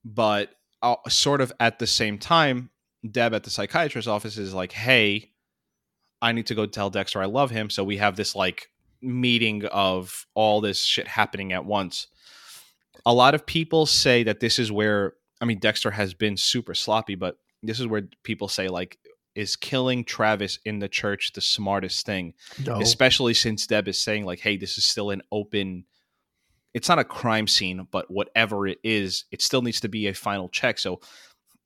but uh, sort of at the same time deb at the psychiatrist's office is like hey i need to go tell dexter i love him so we have this like meeting of all this shit happening at once. A lot of people say that this is where i mean dexter has been super sloppy but this is where people say like is killing travis in the church the smartest thing No. especially since Deb is saying like, "Hey, this is still an open. It's not a crime scene, but whatever it is, it still needs to be a final check." So,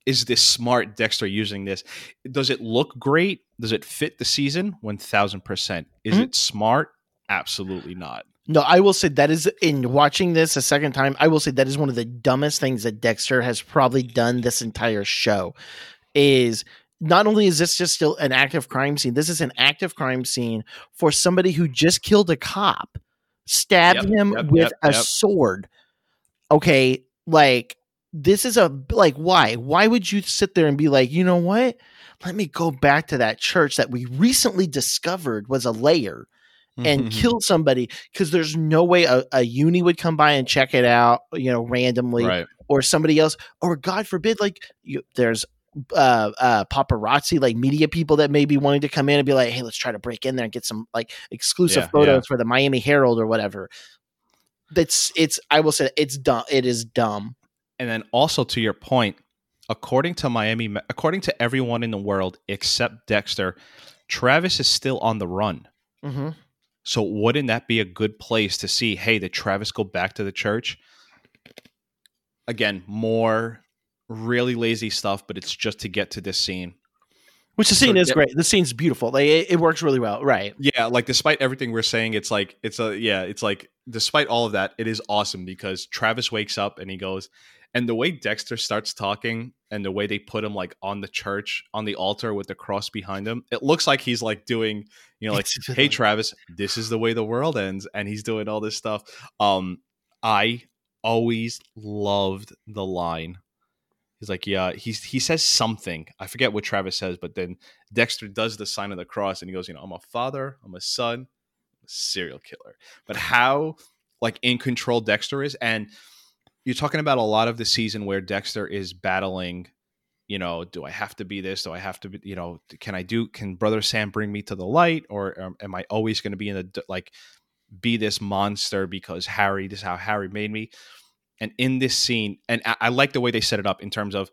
is this smart Dexter using this? Does it look great? Does it fit the season? One thousand percent. Is Mhm. it smart? Absolutely not. No, I will say that is in watching this a second time. I will say that is one of the dumbest things that Dexter has probably done this entire show. Is not only is this just still an active crime scene, this is an active crime scene for somebody who just killed a cop, stabbed Yep, him yep, with yep, a sword. Okay, like this is a like why? Why would you sit there and be like, you know what? Let me go back to that church that we recently discovered was a layer and mm-hmm. kill somebody because there's no way a, a uni would come by and check it out, you know, randomly, right. or somebody else, or God forbid, like you, there's uh, uh, paparazzi, like media people that may be wanting to come in and be like, hey, let's try to break in there and get some like exclusive Yeah, photos yeah. for the Miami Herald or whatever. That's it's. I will say it's dumb. It is dumb. And then also to your point, according to Miami, according to everyone in the world except Dexter, Travis is still on the run. Mm-hmm. So wouldn't that be a good place to see? Hey, did Travis go back to the church? Again, more really lazy stuff, but it's just to get to this scene. Which the So scene is yeah- great. The scene's beautiful. Like it, it works really well. Right. Yeah, like despite everything we're saying, it's like it's a yeah, it's like despite all of that, it is awesome because Travis wakes up and he goes, and the way Dexter starts talking and the way they put him like on the church on the altar with the cross behind him, it looks like he's like doing, you know, like, hey Travis, this is the way the world ends, and he's doing all this stuff. Um, I always loved the line. He's like, yeah, he's he says something. I forget what Travis says, but then Dexter does the sign of the cross and he goes, you know, I'm a father, I'm a son, I'm a serial killer. But how like in control Dexter is, and you're talking about a lot of the season where Dexter is battling, you know, do I have to be this? Do I have to be, you know, can I do, can Brother Sam bring me to the light? Or um, am I always going to be in the, like, be this monster because Harry, this is how Harry made me. And in this scene, and I, I like the way they set it up in terms of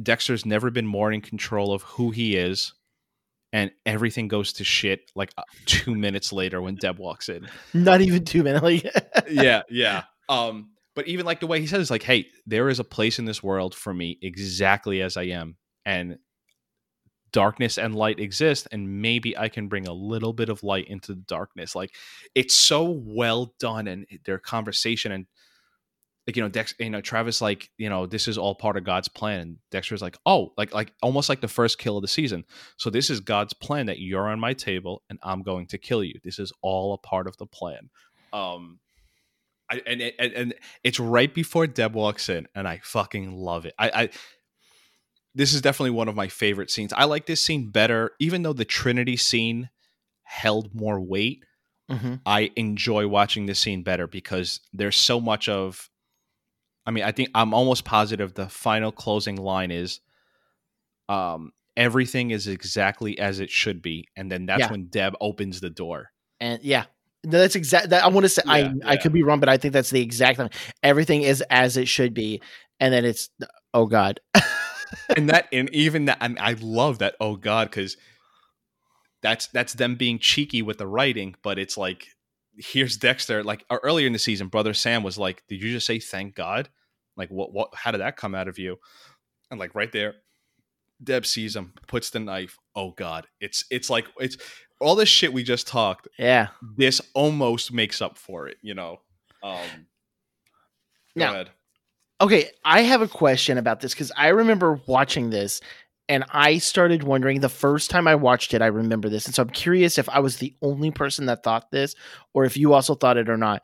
Dexter's never been more in control of who he is. And everything goes to shit like uh, two minutes later when Deb walks in Not even two minutes. Like, yeah, yeah. Um, but even like the way he says, like, hey, there is a place in this world for me exactly as I am, and darkness and light exist, and maybe I can bring a little bit of light into the darkness. Like, it's so well done, and their conversation and like you know Dex, you know Travis, like you know this is all part of God's plan. And Dexter's like, oh, like like almost like the first kill of the season. So this is God's plan that you're on my table, and I'm going to kill you. This is all a part of the plan. Um, I, and, and and it's right before Deb walks in, and I fucking love it. I, I this is definitely one of my favorite scenes. I like this scene better, even though the Trinity scene held more weight. Mhm. I enjoy watching this scene better because there's so much of. I mean, I think I'm almost positive the final closing line is, um, everything is exactly as it should be, and then that's Yeah. when Deb opens the door. And yeah, no, that's exact. That, I want to say I Yeah, I could be wrong, but I think that's the exact. thing. Everything is as it should be, and then it's oh god. and that and even that and I love that oh god because that's that's them being cheeky with the writing but it's like here's Dexter like uh, earlier in the season brother Sam was like did you just say thank god? Like what what how did that come out of you? And like right there Deb sees him puts the knife oh god it's it's like it's all this shit we just talked yeah. this almost makes up for it you know? Um go Now- ahead. Okay, I have a question about this because I remember watching this and I started wondering the first time I watched it, I remember this. And so I'm curious if I was the only person that thought this or if you also thought it or not.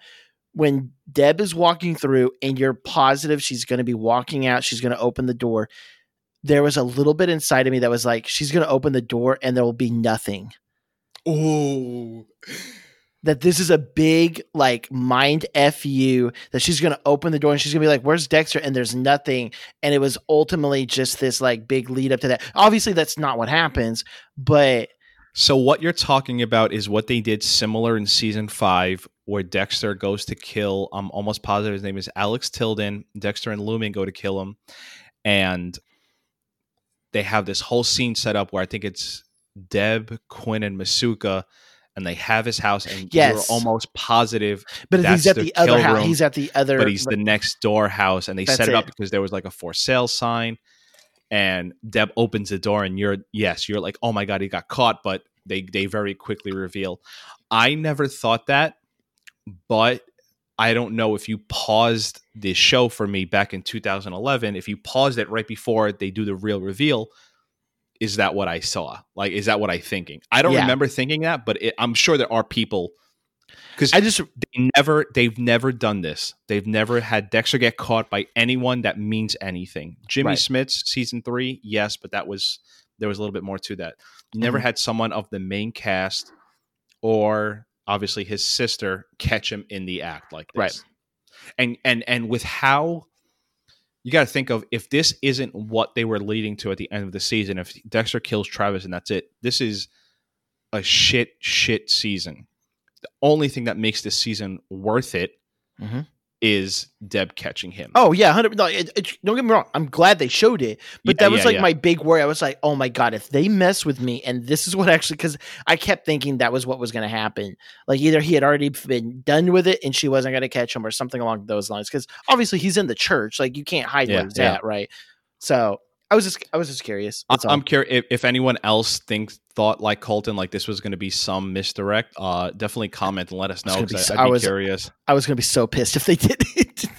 When Deb is walking through and you're positive she's going to be walking out, she's going to open the door, there was a little bit inside of me that was like, she's going to open the door and there will be nothing. oh that this is a big like mind fu that she's gonna open the door and she's gonna be like where's dexter and there's nothing and it was ultimately just this like big lead up to that obviously that's not what happens but So what you're talking about is what they did similar in season five, where Dexter goes to kill. I'm almost positive his name is Alex Tilden. Dexter and Lumen go to kill him, and they have this whole scene set up where I think it's Deb, Quinn, and Masuka, and they have his house, and Yes. you're almost positive, but he's at the the other house he's at the other but he's the next door house, and they set it up because there was like a for sale sign, and Deb opens the door, and you're yes, you're like, oh my god, he got caught, but they they very quickly reveal. I never thought that, but I don't know if you paused this show for me back in 2011. If you paused it right before they do the real reveal, is that what I saw? Like, is that what I thinking? I don't Yeah. remember thinking that, but it, I'm sure there are people because i just they never they've never done this. They've never had Dexter get caught by anyone that means anything. Jimmy Right. Smits' season three, yes, but that was there was a little bit more to that. You never Mhm. had someone of the main cast or obviously his sister catch him in the act like this. Right. And and and with how you got to think of if this isn't what they were leading to at the end of the season, if Dexter kills Travis and that's it, this is a shit, shit season. The only thing that makes this season worth it Mhm. Is Deb catching him. Oh yeah, hundred. No, it, it, don't get me wrong. I'm glad they showed it, but Yeah, that was yeah, like yeah. my big worry. I was like, oh my god, if they mess with me, and this is what actually, because I kept thinking that was what was going to happen. Like either he had already been done with it, and she wasn't going to catch him, or something along those lines. Because obviously he's in the church, like you can't hide where he's at, right? So I was just, I was just curious. I- That's. I'm curious if, if anyone else thinks thought like Colton, like this was going to be some misdirect. Uh, definitely comment and let us know gonna be because so- I'd I be was- curious. I was going to be so pissed if they did it.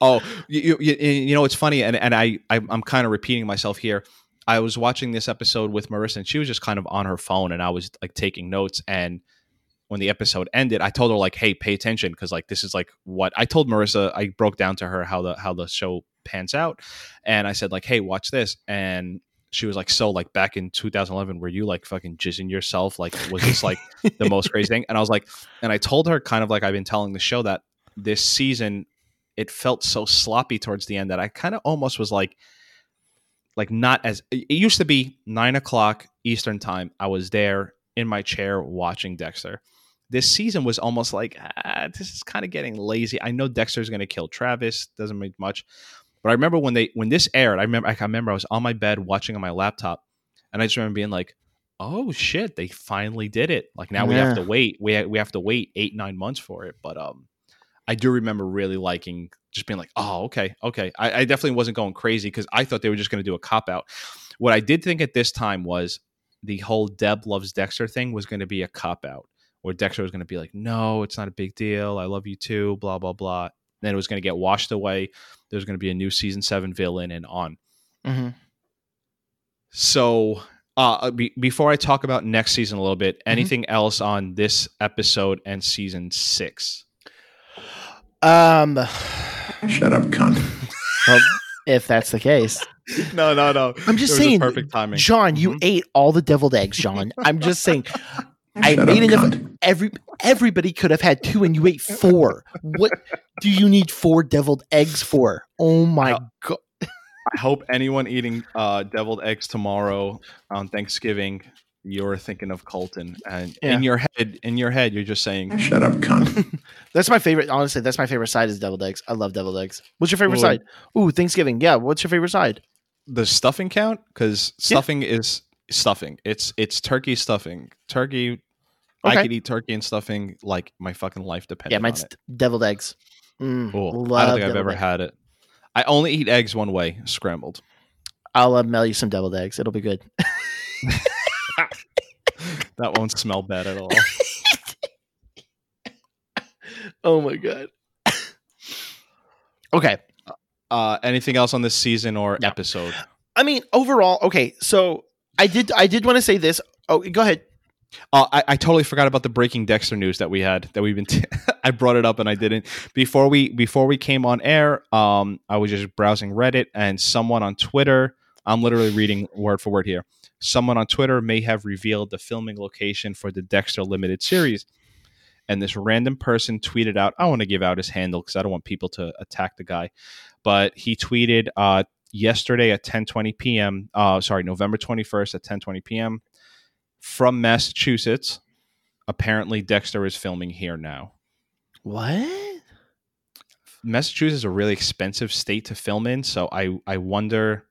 Oh, you, you, you know, it's funny, and and I, I I'm kind of repeating myself here. I was watching this episode with Marissa, and she was just kind of on her phone, and I was like taking notes. And when the episode ended, I told her like, "Hey, pay attention," because like this is like what I told Marissa. I broke down to her how the how the show pans out, and I said like, "Hey, watch this," and she was like, "So like back in 2011, were you like fucking jizzing yourself? Like, was this like the most crazy thing?" And I was like, and I told her kind of like I've been telling the show that this season it felt so sloppy towards the end that I kind of almost was like, like not as it used to be nine o'clock Eastern time. I was there in my chair watching Dexter. This season was almost like ah, this is kind of getting lazy. I know Dexter's going to kill Travis. Doesn't make much, but I remember when they when this aired. I remember I remember I was on my bed watching on my laptop, and I just remember being like, "Oh shit, they finally did it!" Like now we have to wait. We ha- we have to wait eight nine months for it. But um, I do remember really liking just being like, oh, okay, okay. I, I definitely wasn't going crazy because I thought they were just going to do a cop out. What I did think at this time was the whole Deb loves Dexter thing was going to be a cop out, where Dexter was going to be like, no, it's not a big deal. I love you too, blah, blah, blah. Then it was going to get washed away. There's going to be a new season seven villain and on. Mhm. So, uh, be, before I talk about next season a little bit, anything else on this episode and season six? Um, Shut up, cunt. well, if that's the case, no, no, no. I'm just It was a saying, perfect timing. John, you Mhm. ate all the deviled eggs, John. I'm just saying. I Shut made up, enough. cunt. Every everybody could have had two, and you ate four. What do you need four deviled eggs for? Oh my Uh, god! I hope anyone eating uh, deviled eggs tomorrow on Thanksgiving, you're thinking of Colton, and Yeah. in your head, in your head, you're just saying, Shut up, cunt. That's my favorite. Honestly, that's my favorite side is deviled eggs. I love deviled eggs. What's your favorite Ooh. side? Ooh, Thanksgiving. Yeah. What's your favorite side? "The stuffing count?" Because Yeah. stuffing is stuffing. It's it's turkey stuffing. Turkey. I could eat turkey and stuffing like my fucking life depends. yeah, mine's it. deviled eggs. Mm, Cool. I don't think I've ever eggs. had it. I only eat eggs one way, scrambled. I'll uh, mail you some deviled eggs. It'll be good. That won't smell bad at all. oh my god. okay. Uh, anything else on this season or No. episode? I mean, overall, okay. So I did. I did want to say this. Oh, go ahead. Uh, I, I totally forgot about the breaking Dexter news that we had that we've been. T- I brought it up and I didn't before we before we came on air. Um, I was just browsing Reddit and someone on Twitter. I'm literally reading word for word here. Someone on Twitter may have revealed the filming location for the Dexter limited series, and this random person tweeted out. I want to give out his handle because I don't want people to attack the guy, but he tweeted uh, yesterday at 10:20 p.m. Uh, sorry, November 21st at 10:20 p.m. from Massachusetts. Apparently, Dexter is filming here now. What? Massachusetts is a really expensive state to film in, so I I wonder.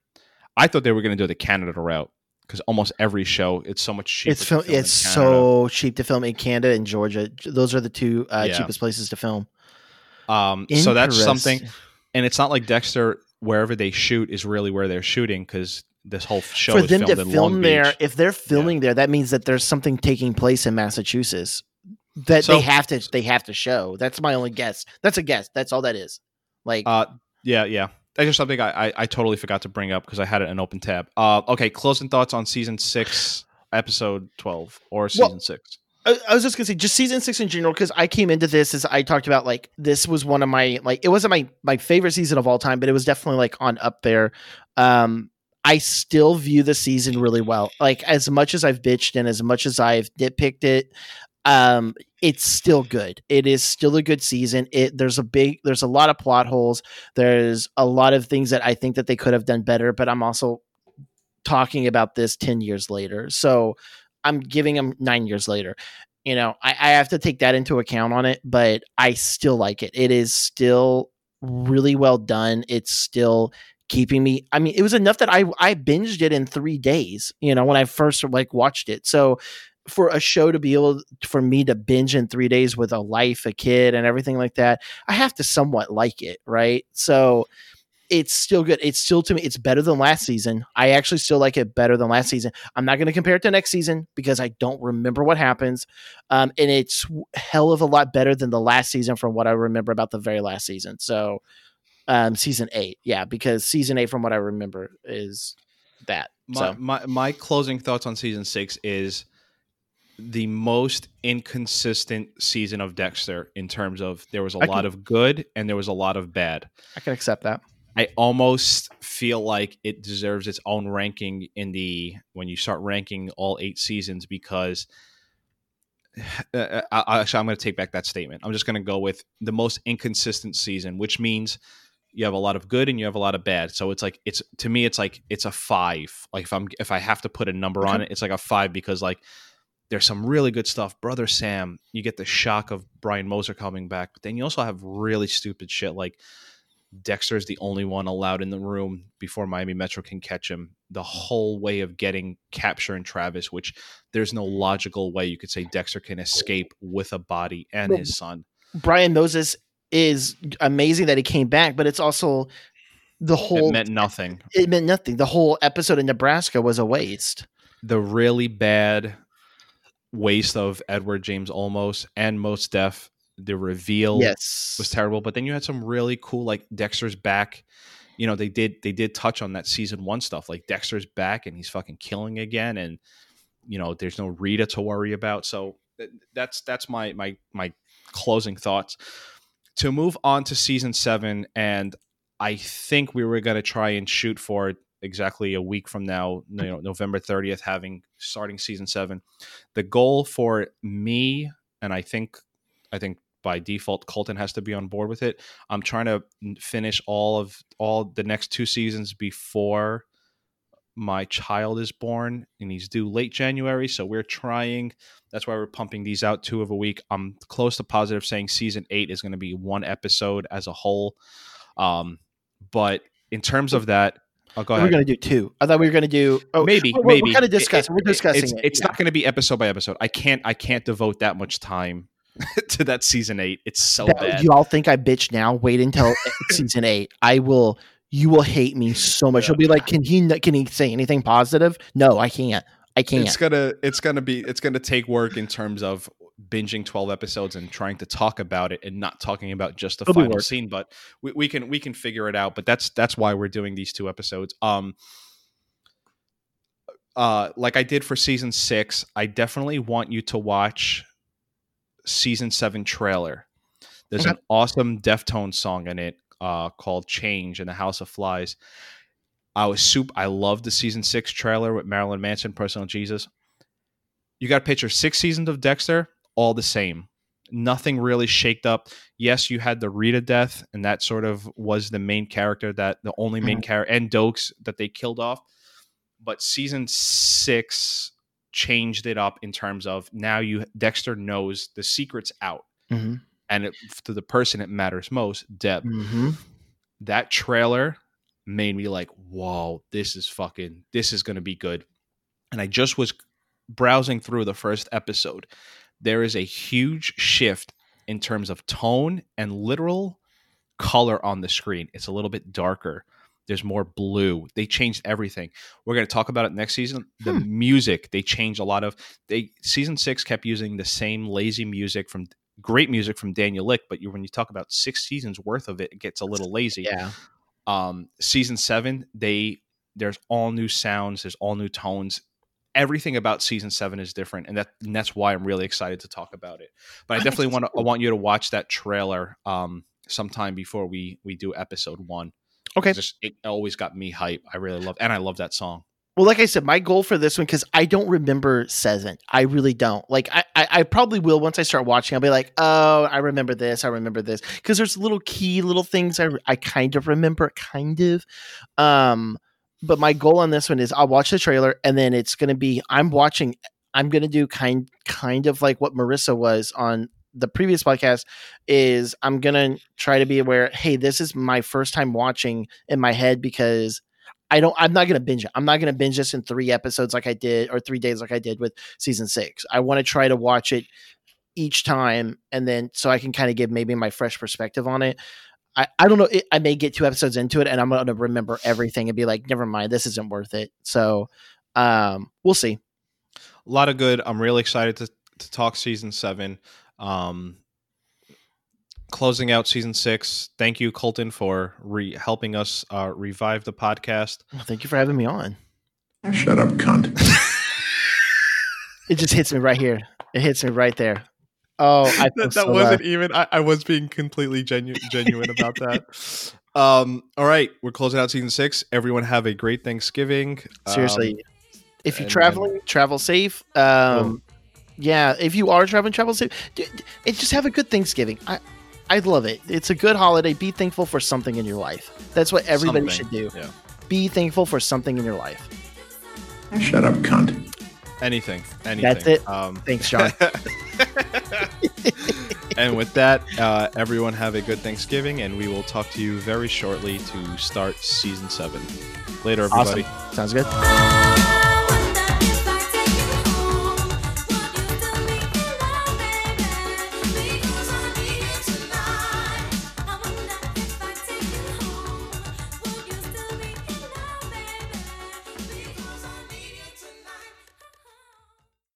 I thought they were going to do the Canada route because almost every show it's so much cheaper. It's to film. It's so cheap to film in Canada and Georgia. Those are the two uh, Yeah. cheapest places to film. Um, so that's something, and it's not like Dexter wherever they shoot is really where they're shooting because this whole show for is them to film there. If they're filming there, that means that there's something taking place in Massachusetts that So- they have to. They have to show. That's my only guess. That's a guess. That's all that is. Like Uh, yeah, yeah. That's just something I, I, I totally forgot to bring up because I had it in open tab. Uh, okay, closing thoughts on season six, episode twelve, or season six. I, I was just gonna say, just season six in general, because I came into this as I talked about like this was one of my like it wasn't my my favorite season of all time, but it was definitely like on up there. Um, I still view the season really well. Like as much as I've bitched and as much as I've nitpicked it, um, it's still good. It is still a good season. It there's a big there's a lot of plot holes. There's a lot of things that I think that they could have done better, but I'm also talking about this 10 years later. So I'm giving them nine years later. You know, I, I have to take that into account on it, but I still like it. It is still really well done. It's still keeping me. I mean, it was enough that I I binged it in three days. You know, when I first like watched it. So for a show to be able for me to binge in three days with a life, a kid, and everything like that, I have to somewhat like it, right? So it's still good. It's still to me, it's better than last season. I actually still like it better than last season. I'm not going to compare it to next season because I don't remember what happens. Um, and it's hell of a lot better than the last season from what I remember about the very last season. So, um, season eight, yeah, because season eight, from what I remember, is that. My, so my my closing thoughts on season six is the most inconsistent season of Dexter in terms of there was a I lot can- of good and there was a lot of bad. I can accept that. I almost feel like it deserves its own ranking in the when you start ranking all eight seasons because uh, I, I- actually I'm going to take back that statement. I'm just going to go with the most inconsistent season, which means you have a lot of good and you have a lot of bad. So it's like it's to me it's like it's a 5. Like if I'm if I have to put a number on it, it's like a 5 because like there's some really good stuff. Brother Sam, you get the shock of Brian Moser coming back, but then you also have really stupid shit like Dexter is the only one allowed in the room before Miami Metro can catch him. The whole way of getting capture and Travis, which there's no logical way you could say Dexter can escape with a body and his son. Brian Moser is amazing that he came back, but it's also the whole It meant nothing. it meant nothing. The whole episode in Nebraska was a waste. The really bad waste of Edward James Olmos and Mos Def. The reveal Yes. was terrible, but then you had some really cool like Dexter's back. You know, they did they did touch on that season one stuff. Like Dexter's back and he's fucking killing again, and you know, there's no Rita to worry about. So that's that's my my my closing thoughts. To move on to season seven, and I think we were gonna try and shoot for exactly a week from now, you know, November 30th, having starting season seven. The goal for me, and I think I think by default Colton has to be on board with it. I'm trying to finish all of all the next two seasons before my child is born and he's due late January, so we're trying that's why we're pumping these out two of a week. I'm close to positive saying season 8 is going to be one episode as a whole. Um but in terms of that, I'll go ahead. We're going to do two. I thought we were going to do. Oh, maybe, we're, maybe We're kind of It- it- we're discussing It's, it. it's yeah. not going to be episode by episode. I can't. I can't devote that much time to that season eight. It's so That- bad. You all think I bitch now? Wait until season eight. I will. You will hate me so much. Yeah. You'll be like, "Can he? Can he say anything positive?" No, I can't. I can't. It's gonna. It's gonna be. It's gonna take work in terms of binging twelve episodes and trying to talk about it and not talking about just the It'll final scene. But we, we can we can figure it out. But that's that's why we're doing these two episodes. Um. Uh, like I did for season six, I definitely want you to watch season seven trailer. There's Okay. an awesome Deftones song in it uh, called "Change" in the House of Flies. I was soup. I loved the season six trailer with Marilyn Manson, Personal Jesus. You got to picture six seasons of Dexter, all the same. Nothing really shaked up. Yes, you had the Rita death, and that sort of was the main character that the only main character and Doakes that they killed off. But season six changed it up in terms of now you Dexter knows the secret's out, Mhm. And it, to the person it matters most, Deb Mhm. that trailer made me like, whoa, this is fucking, this is going to be good. And I just was browsing through the first episode. There is a huge shift in terms of tone and literal color on the screen. It's a little bit darker. There's more blue. They changed everything. We're going to talk about it next season. The music, they changed a lot of they season 6 kept using the same lazy music from great music from Daniel Licht, but you when you talk about 6 seasons worth of it, it gets a little lazy. Yeah. um season seven they there's all new sounds there's all new tones. Everything about season seven is different and that and that's why i'm really excited to talk about it. But i I definitely want to i want you to watch that trailer um sometime before we we do episode one. Okay. Just, it always got me hype. I really love and i love that song Well, like I said, my goal for this one because I don't remember Seven. I really don't. Like I, I, I probably will once I start watching. I'll be like, oh, I remember this. I remember this because there's little key little things I, I kind of remember, kind of. Um, but my goal on this one is I'll watch the trailer and then it's gonna be I'm watching. I'm gonna do kind kind of like what Marissa was on the previous podcast. Is I'm gonna try to be aware. Hey, this is my first time watching in my head because I don't. I'm not gonna binge it. I'm not gonna binge this in three episodes like I did or three days like I did with season six. I want to try to watch it each time and then so I can kind of give maybe my fresh perspective on it. I, I don't know. It, I may get two episodes into it and I'm going to remember everything and be like, never mind, this isn't worth it. So um, we'll see. A lot of good. I'm really excited to, to talk season seven. Um, closing out season six. Thank you, Colton, for re- helping us uh, revive the podcast. Well, thank you for having me on. Shut up, cunt. It just hits me right here. It hits me right there. Oh, I feel that, that so wasn't loved. even. I, I was being completely genu- genuine about that. Um, all right, we're closing out season six. Everyone have a great Thanksgiving. seriously. Um, if you're and- traveling, travel safe. Um, yeah, if you are traveling, travel safe. D- d- just have a good Thanksgiving. I, I love it. It's a good holiday. Be thankful for something in your life. That's what everybody something. should do. Yeah. Be thankful for something in your life. Shut up, cunt. Anything. Anything. That's it. Um, Thanks, John. and with that, uh, everyone have a good Thanksgiving, and we will talk to you very shortly to start season seven. Later, everybody. awesome. Sounds good.